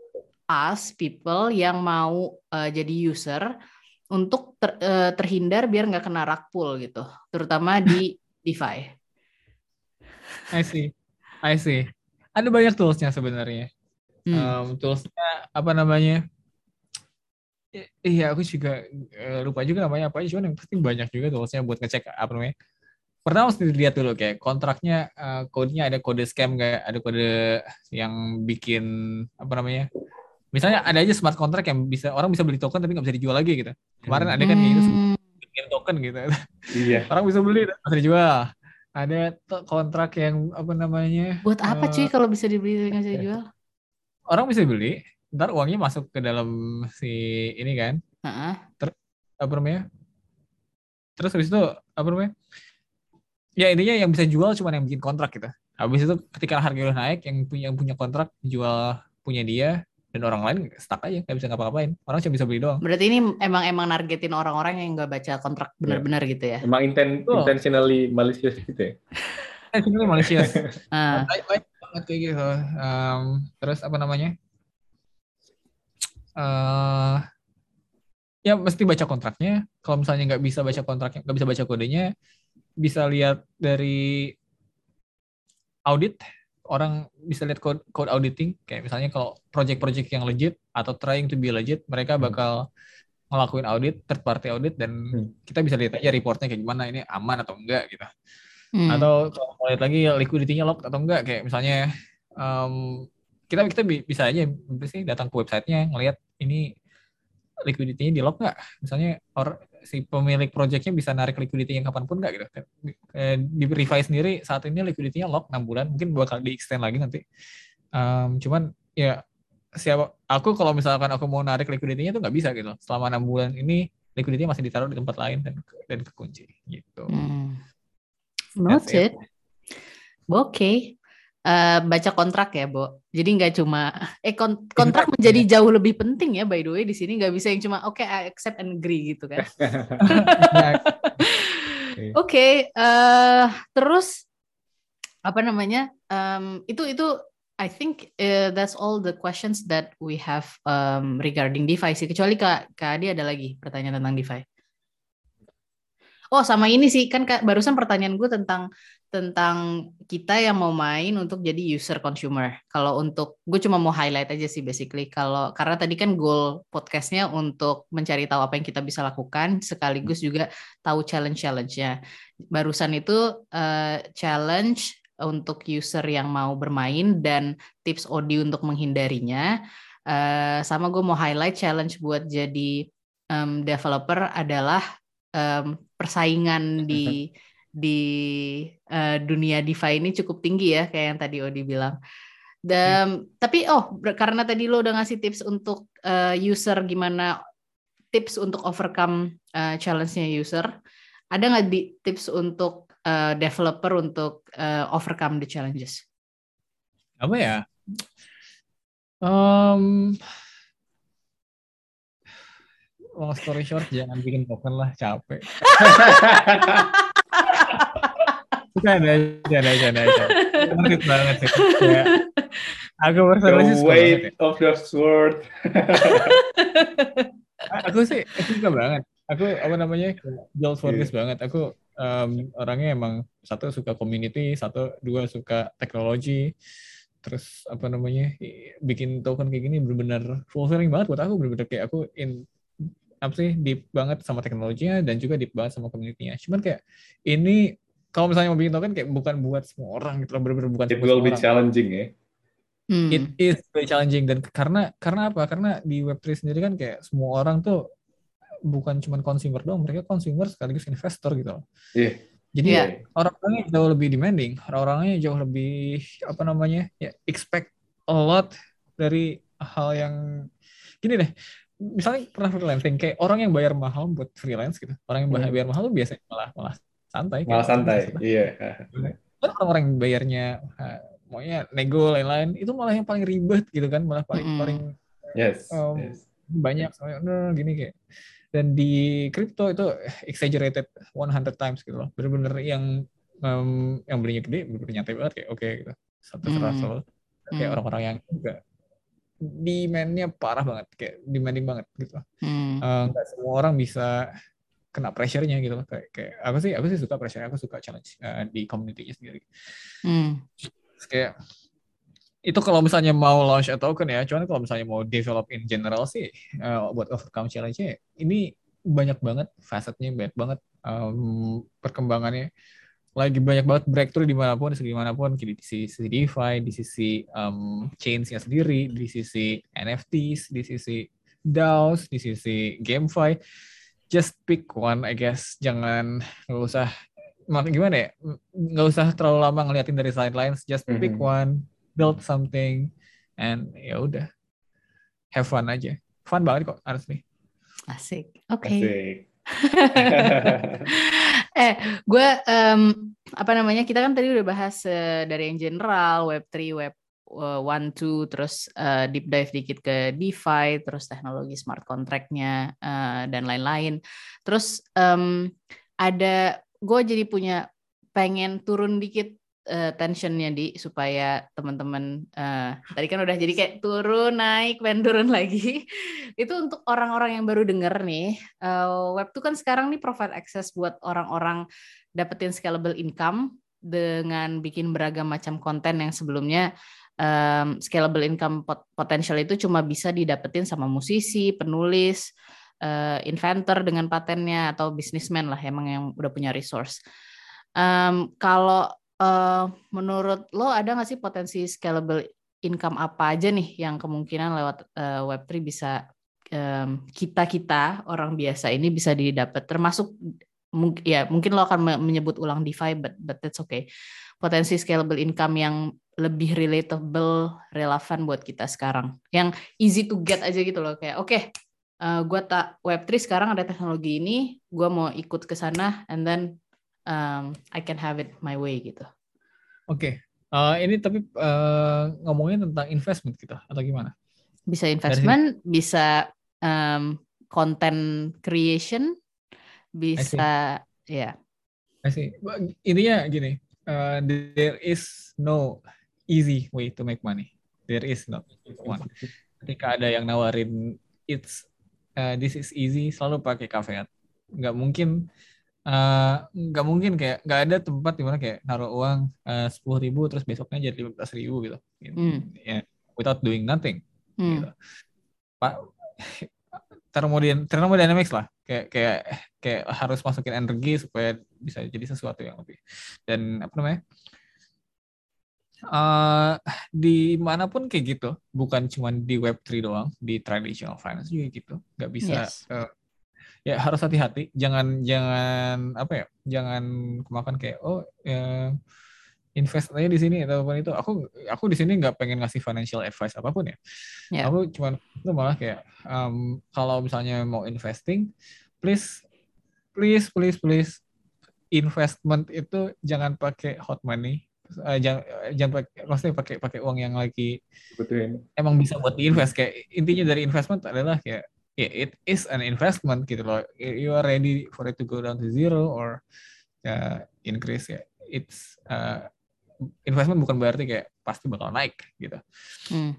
us people yang mau uh, jadi user untuk ter, uh, terhindar biar nggak kena rug pull gitu, terutama di DeFi. I see, I see ada banyak toolsnya sebenarnya. Hmm. Um, toolsnya apa namanya? Iya, aku juga uh, lupa juga namanya apa. Cuman yang penting banyak juga toolsnya buat ngecek apa namanya. Pertama mesti dilihat dulu kayak kontraknya, uh, kodenya ada kode scam nggak, ada kode yang bikin apa namanya? Misalnya ada aja smart contract yang bisa orang bisa beli token tapi nggak bisa dijual lagi gitu. Kemarin ada kan gitu, hmm. bikin token gitu. Iya. orang bisa beli tapi bisa dijual ada kontrak yang apa namanya buat apa uh, cuy kalau bisa dibeli nggak bisa dijual orang bisa beli ntar uangnya masuk ke dalam si ini kan. Uh-uh. terus apa namanya? Terus habis itu apa namanya? Ya intinya yang bisa jual cuma yang bikin kontrak gitu. Habis itu ketika harga udah naik yang punya yang punya kontrak jual punya dia dan orang lain stuck aja nggak bisa ngapa-ngapain. Orang cuma bisa beli doang. Berarti ini emang emang nargetin orang-orang yang nggak baca kontrak iya. benar-benar gitu ya? Emang inten oh. intentionally malicious gitu ya? Intentionally malicious. Uh. baik, baik banget kayak gitu. Um, terus apa namanya uh, ya mesti baca kontraknya kalau misalnya nggak bisa baca kontraknya nggak bisa baca kodenya bisa lihat dari audit orang bisa lihat code, code auditing kayak misalnya kalau project-project yang legit atau trying to be legit mereka hmm. bakal ngelakuin audit third party audit dan hmm. kita bisa lihat aja reportnya kayak gimana ini aman atau enggak gitu hmm. atau kalau mau lihat lagi liquidity-nya lock atau enggak kayak misalnya um, kita kita bisa aja sih datang ke websitenya ngelihat ini liquidity-nya di lock nggak misalnya or si pemilik projectnya bisa narik liquidity yang kapan pun nggak gitu. Eh, di revise sendiri saat ini liquidity-nya lock 6 bulan, mungkin bakal di extend lagi nanti. Um, cuman ya siapa aku kalau misalkan aku mau narik liquidity-nya tuh nggak bisa gitu. Selama enam bulan ini liquidity masih ditaruh di tempat lain dan dan kekunci gitu. Hmm. Noted. Oke. Okay uh, baca kontrak ya, Bo. Jadi nggak cuma eh kontrak menjadi jauh lebih penting ya by the way di sini nggak bisa yang cuma oke okay, I accept and agree gitu kan. oke, okay, uh, eh, terus apa namanya? Um, itu itu I think uh, that's all the questions that we have um, regarding DeFi sih. Kecuali Kak, Kak Adi ada lagi pertanyaan tentang DeFi. Oh, sama ini sih kan Kak, barusan pertanyaan gue tentang tentang kita yang mau main untuk jadi user consumer. Kalau untuk gue cuma mau highlight aja sih basically kalau karena tadi kan goal podcastnya untuk mencari tahu apa yang kita bisa lakukan sekaligus juga tahu challenge-challenge-nya. Barusan itu uh, challenge untuk user yang mau bermain dan tips audio untuk menghindarinya. Uh, sama gue mau highlight challenge buat jadi um, developer adalah um, persaingan di di uh, dunia DeFi ini cukup tinggi ya kayak yang tadi Odi bilang. Dan hmm. tapi oh karena tadi lo udah ngasih tips untuk uh, user gimana tips untuk overcome uh, challenge-nya user, ada nggak di tips untuk uh, developer untuk uh, overcome the challenges? Apa ya? Um, long story short, jangan bikin token lah, capek. Canda, canda, canda, canda. banget sih. Ya. Aku bersama The weight ya. of the sword. aku sih, aku suka banget. Aku apa namanya, jual focus yeah. banget. Aku um, orangnya emang satu suka community, satu dua suka teknologi. Terus apa namanya, bikin token kayak gini benar-benar fulfilling banget buat aku. Benar-benar kayak aku in apa sih deep banget sama teknologinya dan juga deep banget sama community-nya. Cuman kayak ini kalau misalnya mau bikin token kayak bukan buat semua orang gitu loh, benar-benar bukan It will be orang. challenging ya. Hmm. It is very challenging dan karena karena apa? Karena di Web3 sendiri kan kayak semua orang tuh bukan cuma consumer doang, mereka consumer sekaligus investor gitu loh. Iya. Jadi Iya. orang-orangnya jauh lebih demanding, orang-orangnya jauh lebih apa namanya ya expect a lot dari hal yang gini deh. Misalnya pernah freelancing kayak orang yang bayar mahal buat freelance gitu, orang yang bayar, Hmm. bayar mahal tuh biasanya malah malah santai. kayak, Malah santai. "Oh, Iya. kan orang-orang yang bayarnya uh, maunya nego lain-lain itu malah yang paling ribet gitu kan, malah paling Mm-mm. paling Yes. Um, yes. banyak "Nah, gini kayak dan di kripto itu exaggerated 100 times gitu loh bener-bener yang um, yang belinya gede bener-bener nyantai banget kayak oke gitu satu Hmm. terasa kayak Hmm. orang-orang yang juga demand-nya parah banget kayak demanding banget gitu loh. Hmm. Eh, nggak semua orang bisa kena pressure-nya gitu loh kayak kayak aku sih aku sih suka pressure aku suka challenge eh, di community-nya sendiri Hmm. Terus kayak itu kalau misalnya mau launch a token ya, cuman kalau misalnya mau develop in general sih uh, buat overcome challenge-nya ini banyak banget facetnya, banyak banget um, perkembangannya. Lagi banyak banget breakthrough di mana pun, di segi mana pun, di sisi DeFi, di sisi um, chains-nya sendiri, di sisi NFTs, di sisi DAOs, di sisi GameFi. Just pick one, I guess. Jangan nggak usah mak- gimana ya nggak usah terlalu lama ngeliatin dari sidelines just pick Mhm. one build something and ya udah have fun aja fun banget kok honestly Asik. Oke. Asik. eh, gue em, apa namanya? Kita kan tadi udah bahas eh, dari yang general, Web3, Web eh, one, two, terus eh, deep dive dikit ke DeFi, terus teknologi smart contract-nya eh, dan lain-lain. Terus em, ada gue jadi punya pengen turun dikit eh, tensionnya di supaya teman-teman eh, tadi kan udah jadi kayak turun naik pengen turun lagi itu untuk orang-orang yang baru denger nih eh, web tuh kan sekarang nih provide access buat orang-orang dapetin scalable income dengan bikin beragam macam konten yang sebelumnya em, scalable income pot- potential itu cuma bisa didapetin sama musisi, penulis, eh, inventor dengan patennya atau businessman lah emang yang udah punya resource. Em, kalau eh, menurut lo ada nggak sih potensi scalable income apa aja nih yang kemungkinan lewat eh, Web3 bisa em, kita-kita orang biasa ini bisa didapat termasuk mung- ya mungkin lo akan me- menyebut ulang DeFi but but that's okay. Potensi scalable income yang lebih relatable, relevan buat kita sekarang. Yang easy to get aja gitu loh kayak oke eh, gue tak Web3 sekarang ada teknologi ini, gue mau ikut ke sana and then um, I can have it my way gitu. oke Eh, ini tapi eh, ngomongin tentang investment gitu atau gimana Bisa investment, bisa um, content creation, bisa ya. I see. Intinya gini, uh, there is no easy way to make money. There is not one. Ketika ada yang nawarin it's uh, this is easy, selalu pakai caveat. Nggak mungkin uh, nggak mungkin kayak nggak ada tempat di mana kayak naruh uang sepuluh ribu terus besoknya jadi lima belas ribu gitu. Hmm. Ya, without doing nothing. Hmm. Gitu. Pak thermodin thermodynamics lah kayak kayak kayak harus masukin energi supaya bisa jadi sesuatu yang lebih. Dan apa namanya? Di mana pun kayak gitu bukan cuma di Web3 doang di traditional finance juga gitu. Nggak bisa Yes. eh, ya harus hati-hati. Jangan jangan apa ya jangan kemakan kayak oh ya, invest aja di sini atau apa pun itu. Aku aku di sini nggak pengen ngasih financial advice apa pun ya. Ya. aku cuman itu malah kayak um, kalau misalnya mau investing please please please please investment itu jangan pakai hot money. Eh, jangan jangan pakai maksudnya pakai pakai uang yang lagi Betulin. emang bisa buat diinvest. Kayak intinya dari investment adalah kayak ya it is an investment gitu loh. You are ready for it to go down to zero or uh, increase ya. It's uh, investment bukan berarti kayak pasti bakal naik gitu. Hmm.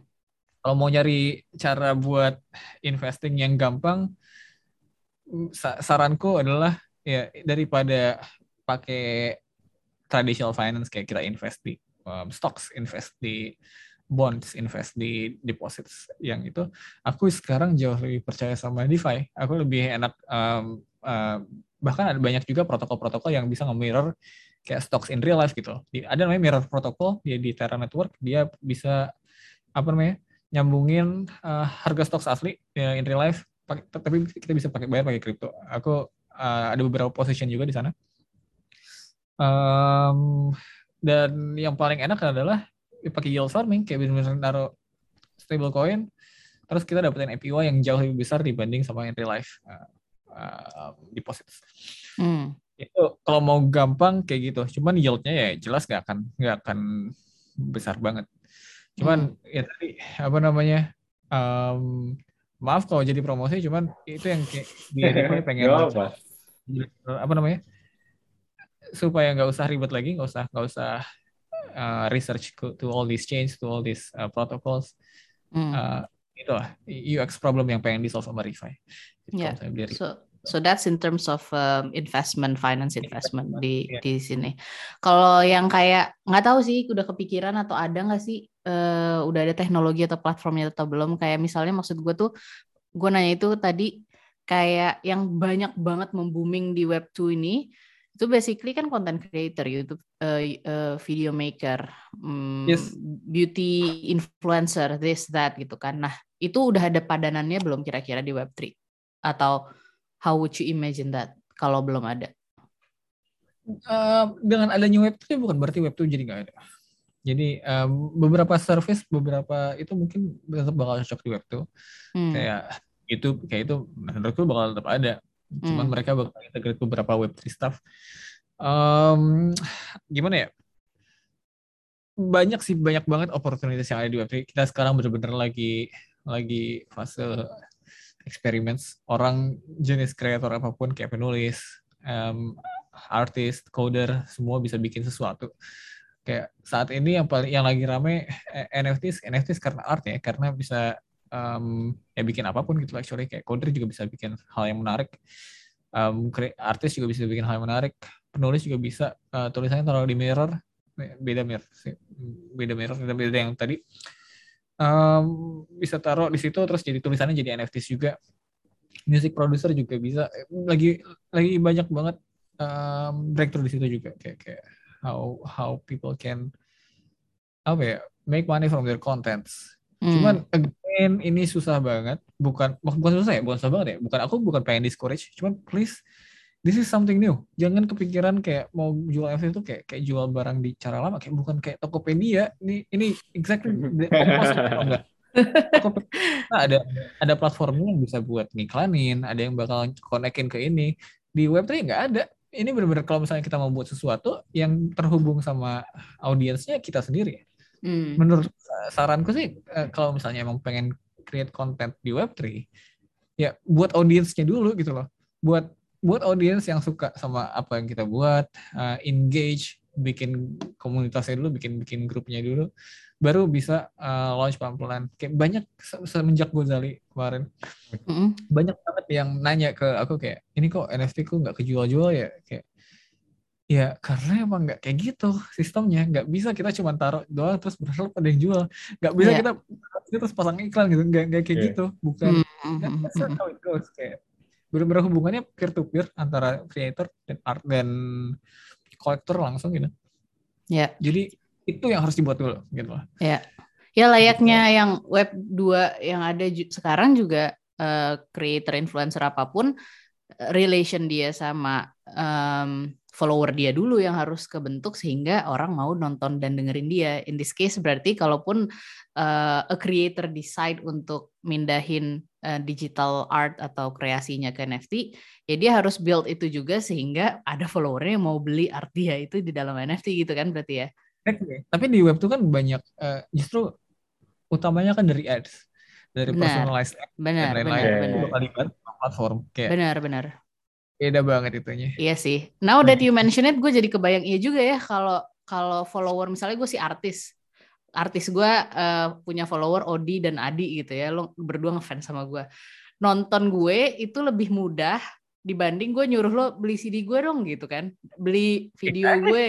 kalau mau nyari cara buat investing yang gampang saranku adalah ya daripada pakai traditional finance kayak kita invest di um, stocks, invest di bonds, invest di deposits yang itu, aku sekarang jauh lebih percaya sama DeFi. Aku lebih enak um, uh, bahkan ada banyak juga protokol-protokol yang bisa nge-mirror kayak stocks in real life gitu. Di- Ada namanya mirror protokol dia di Terra Network, dia bisa apa namanya? nyambungin uh, harga stocks asli ya, in real life pakai, tapi kita bisa pakai bayar pakai kripto. Aku uh, ada beberapa position juga di sana. Um, dan yang paling enak adalah ya pakai yield farming kayak benar-benar naruh stable coin terus kita dapetin APY yang jauh lebih besar dibanding sama real life uh, uh, deposits. Hmm. Itu kalau mau gampang kayak gitu. Cuman yieldnya ya jelas nggak akan nggak akan besar banget. Cuman hmm. ya tadi apa namanya? Um, maaf kalau jadi promosi, cuman itu yang kayak dia pengen apa? apa namanya? supaya nggak usah ribet lagi, nggak usah nggak usah uh, research to all these change, to all these uh, protocols. Hmm. Uh, itulah UX problem yang pengen di solve sama Refi. Yeah. So so that's in terms of um, investment, finance investment di yeah. di sini. Kalau yang kayak nggak tahu sih, udah kepikiran atau ada nggak sih, uh, udah ada teknologi atau platformnya atau belum? Kayak misalnya maksud gue tuh, gue nanya itu tadi kayak yang banyak banget membooming di Web 2 ini itu basically kan content creator YouTube uh, uh, video maker um, yes. beauty influencer this that gitu kan nah itu udah ada padanannya belum kira-kira di Web3 atau how would you imagine that kalau belum ada uh, dengan adanya Web3 bukan berarti Web2 jadi nggak ada jadi um, beberapa service beberapa itu mungkin tetap bakal cocok di Web2 hmm. kayak itu kayak itu menurutku bakal tetap ada Cuman hmm. mereka bakal integrate beberapa Web3 stuff. Um, gimana ya? Banyak sih, banyak banget opportunities yang ada di Web3. Kita sekarang benar-benar lagi lagi fase experiments. Orang jenis kreator apa pun kayak penulis, um, artist, coder, semua bisa bikin sesuatu. Kayak saat ini yang paling yang lagi rame eh, NFTs, NFTs karena art ya, karena bisa um, ya bikin apa pun gitu actually. Kayak coder juga bisa bikin hal yang menarik. Um, artis juga bisa bikin hal yang menarik. Penulis juga bisa uh, tulisannya taruh di mirror. Beda mirror beda mirror beda, beda yang tadi. Um, bisa taruh di situ terus jadi tulisannya jadi NFTs juga. Music producer juga bisa. Lagi lagi banyak banget um, breakthrough di situ juga. Kayak kayak how how people can apa ya make money from their contents Hmm. Cuman again ini susah banget. Bukan bukan susah ya, bukan susah banget ya. Bukan aku bukan pengen discourage, cuman please this is something new. Jangan kepikiran kayak mau jual NFT itu kayak kayak jual barang di cara lama kayak bukan kayak Tokopedia. Ini ini exactly the opposite enggak. Tokopedia ada ada platformnya yang bisa buat ngiklanin, ada yang bakal konekin ke ini. Di Web3 nggak ada. Ini benar-benar kalau misalnya kita mau buat sesuatu yang terhubung sama audiensnya kita sendiri Hmm. Menurut saranku sih eh, kalau misalnya emang pengen create content di Web3, ya buat audiensnya dulu gitu loh. Buat buat audiens yang suka sama apa yang kita buat, uh, engage, bikin komunitasnya dulu, bikin bikin grupnya dulu, baru bisa uh, launch pelan-pelan. Kayak banyak semenjak Gozali kemarin, mm-hmm. banyak banget yang nanya ke aku kayak, ini kok NFT ku nggak kejual-jual ya? Kayak Ya karena emang nggak kayak gitu sistemnya. Nggak bisa kita cuma taruh doang terus berharap ada yang jual. Nggak bisa yeah. kita terus pasang iklan gitu. Nggak, nggak kayak yeah. gitu. Bukan. Mm -hmm. how it goes. Kayak benar-benar hubungannya peer to peer antara creator dan art dan kolektor langsung gitu. Ya. Yeah. Jadi itu yang harus dibuat dulu gitu lah. Ya. Ya layaknya gitu. yang web 2 yang ada sekarang juga uh, creator influencer apa pun relation dia sama um, follower dia dulu yang harus kebentuk sehingga orang mau nonton dan dengerin dia. In this case berarti kalaupun uh, a creator decide untuk mindahin uh, digital art atau kreasinya ke NFT, ya dia harus build itu juga sehingga ada followernya yang mau beli art dia itu di dalam NFT gitu kan berarti ya. Tapi di web tuh kan banyak uh, justru utamanya kan dari ads, dari benar, personalized ads benar, dan lain-lain. Benar, benar. platform kayak. Benar, benar beda banget itunya. Iya sih. Now that you mention it, gue jadi kebayang iya juga ya kalau kalau follower misalnya gue si artis, artis gue uh, punya follower Odi dan Adi gitu ya, lo berdua ngefans sama gue. Nonton gue itu lebih mudah dibanding gue nyuruh lo beli CD gue dong gitu kan, beli video gue.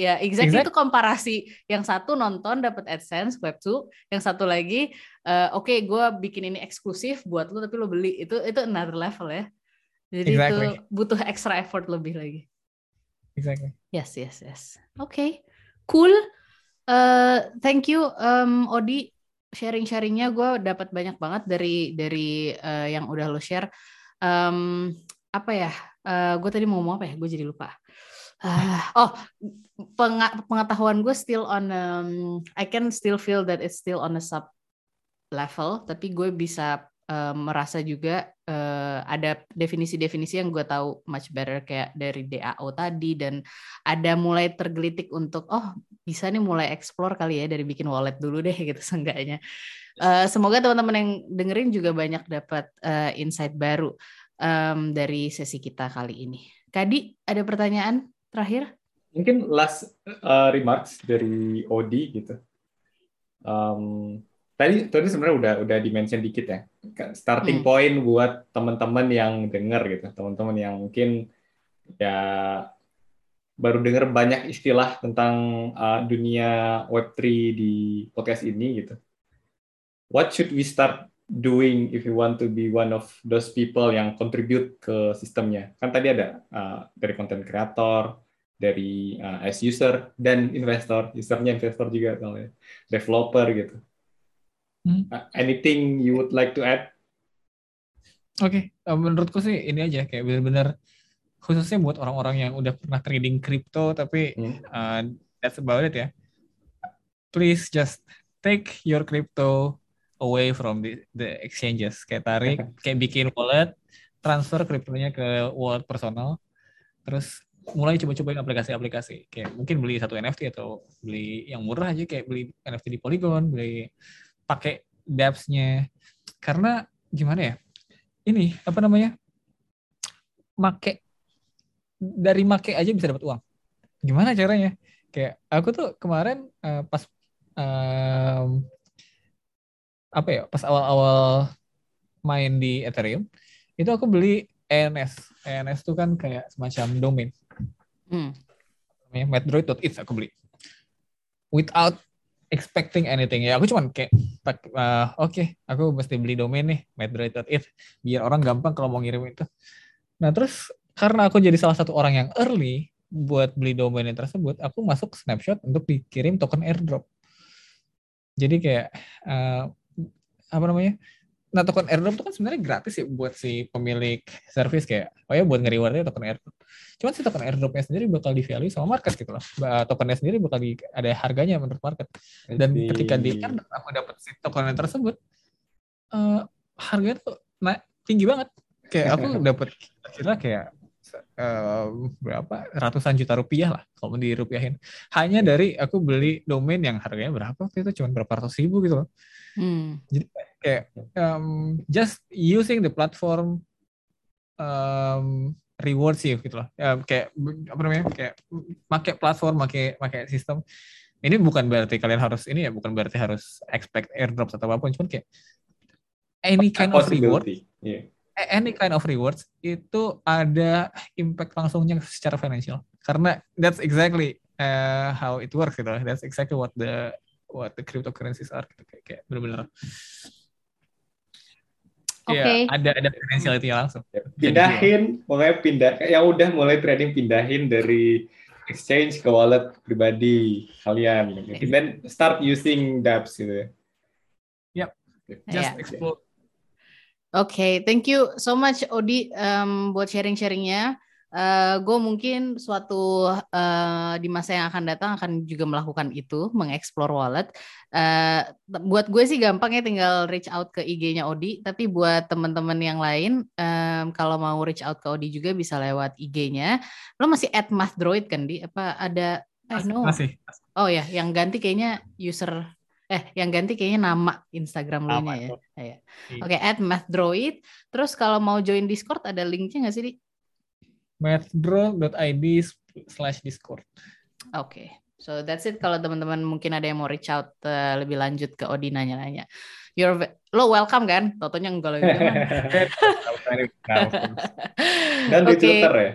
Ya, exactly, exactly. itu komparasi. Yang satu nonton dapat AdSense web tuh, yang satu lagi uh, oke okay, gue bikin ini eksklusif buat lo tapi lo beli. Itu itu another level ya. Jadi exactly. itu butuh extra effort lebih lagi. Exactly. Yes, yes, yes. Oke, okay. cool. Uh, thank you, um, Odi. sharing-sharingnya gue dapat banyak banget dari dari uh, yang udah lo share. Um, apa ya? Uh, gue tadi mau ngomong apa ya? Gue jadi lupa. Uh, oh, pengetahuan gue still on. Um, I can still feel that it's still on a sub level, tapi gue bisa uh, merasa juga uh, ada definisi-definisi yang gue tahu much better kayak dari DAO tadi dan ada mulai tergelitik untuk oh bisa nih mulai explore kali ya dari bikin wallet dulu deh gitu seenggaknya. Uh, semoga teman-teman yang dengerin juga banyak dapat uh, insight baru um, dari sesi kita kali ini. Kadi ada pertanyaan? terakhir? Mungkin last uh, remarks dari Odi gitu. Um, tadi tadi sebenarnya udah udah dimention dikit ya. Starting hmm. point buat teman-teman yang dengar gitu, teman-teman yang mungkin ya baru dengar banyak istilah tentang uh, dunia Web3 di podcast ini gitu. What should we start doing if you want to be one of those people yang contribute ke sistemnya. Kan tadi ada uh, dari content creator, dari uh, as user dan investor, usernya investor juga soalnya, developer gitu. Hmm. Uh, anything you would like to add? Oke, okay. uh, menurutku sih ini aja kayak benar-benar khususnya buat orang-orang yang udah pernah trading crypto tapi hmm. uh, that's about it ya. Please just take your crypto away from the, the exchanges. Kayak tarik kayak bikin wallet transfer kriptonya ke wallet personal terus mulai coba-cobain aplikasi-aplikasi. Kayak mungkin beli satu NFT atau beli yang murah aja kayak beli NFT di Polygon beli pakai dApps-nya. Karena gimana ya ini apa namanya make dari make aja bisa dapat uang. Gimana caranya? Kayak aku tuh kemarin uh, pas um, apa ya pas awal-awal main di Ethereum itu aku beli ENS ENS itu kan kayak semacam domain. Hmm. Madroid.it aku beli. Without expecting anything. Ya aku cuman kayak uh, oke okay, aku mesti beli domain nih Madroid.it biar orang gampang kalau mau ngirim itu. Nah terus karena aku jadi salah satu orang yang early buat beli domain tersebut aku masuk snapshot untuk dikirim token airdrop. Jadi kayak uh, apa namanya nah token airdrop itu kan sebenarnya gratis ya buat si pemilik service kayak oh ya buat nge-rewardnya token airdrop cuman si token airdropnya sendiri bakal di value sama market gitu loh. Tokennya sendiri bakal di, ada harganya menurut market. Dan di... ketika di airdrop aku dapat si token tersebut uh, harganya tuh naik tinggi banget. Kayak aku dapat kira kayak uh, berapa ratusan juta rupiah lah kalau dirupiahin hanya dari aku beli domain yang harganya berapa waktu itu cuma berapa ratus ribu gitu loh Hmm. Jadi kayak um, just using the platform um, rewards you gitu loh. Um, kayak apa namanya? Kayak pakai platform, pakai pakai sistem. Ini bukan berarti kalian harus ini ya, bukan berarti harus expect airdrops atau apa pun, cuman kayak any kind of reward. Yeah. Any kind of rewards itu ada impact langsungnya secara financial. Karena that's exactly uh, how it works gitu. That's exactly what the what the cryptocurrencies are gitu kayak, kayak benar-benar Iya, okay. ada ada financiality langsung. Pindahin, pokoknya pindah yang udah mulai trading pindahin dari exchange ke wallet pribadi kalian. Gitu. Dan start using dApps gitu ya. Yep. Just yeah. explore. Oke, okay, thank you so much Odi um, buat sharing-sharingnya uh, eh, gue mungkin suatu uh, di masa yang akan datang akan juga melakukan itu, mengeksplor wallet. Uh, buat gue sih gampang ya tinggal reach out ke IG-nya Odi, tapi buat teman-teman yang lain um, kalau mau reach out ke Odi juga bisa lewat IG-nya. Lo masih at mathdroid kan di? Apa ada? I know. Masih. Oh ya, yang ganti kayaknya user eh yang ganti kayaknya nama Instagram lo nya ya. ya. Iya. Oke, okay, at mathdroid. Terus kalau mau join Discord ada linknya nggak sih, Di? mathdraw.id slash discord. Oke, okay. so that's it. Kalau teman-teman mungkin ada yang mau reach out uh, lebih lanjut ke Odi nanya-nanya. You're lo welcome kan? Totonya enggak lagi. Dan di okay. Twitter ya?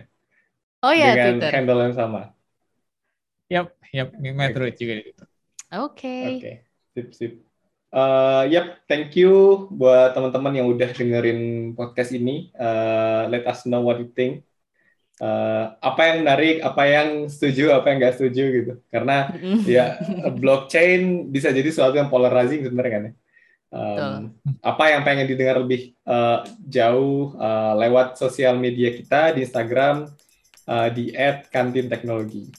Oh ya, Dengan Twitter. handle yang sama. Yap, yap, Metroid juga itu. Oke. Okay. Oke, okay. Sip sip. Uh, yep, thank you buat teman-teman yang udah dengerin podcast ini. Uh, let us know what you think uh, apa yang menarik, apa yang setuju, apa yang nggak setuju gitu. Karena ya blockchain bisa jadi sesuatu yang polarizing sebenarnya kan ya. um, apa yang pengen didengar lebih uh, jauh uh, lewat sosial media kita di Instagram uh, di @kantinteknologi.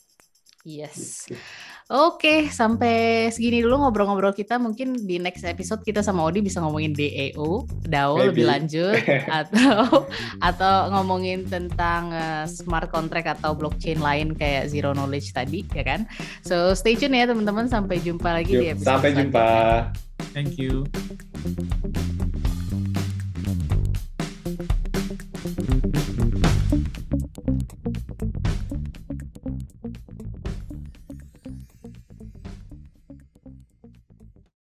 Yes. Gitu. Oke, sampai segini dulu ngobrol-ngobrol kita. Mungkin di next episode kita sama Odi bisa ngomongin DAO, DAO Maybe. lebih lanjut, atau atau ngomongin tentang uh, smart contract atau blockchain lain kayak zero knowledge tadi, ya kan? So stay tune ya teman-teman. Sampai jumpa lagi Yuk, di episode Sampai jumpa. Thank you.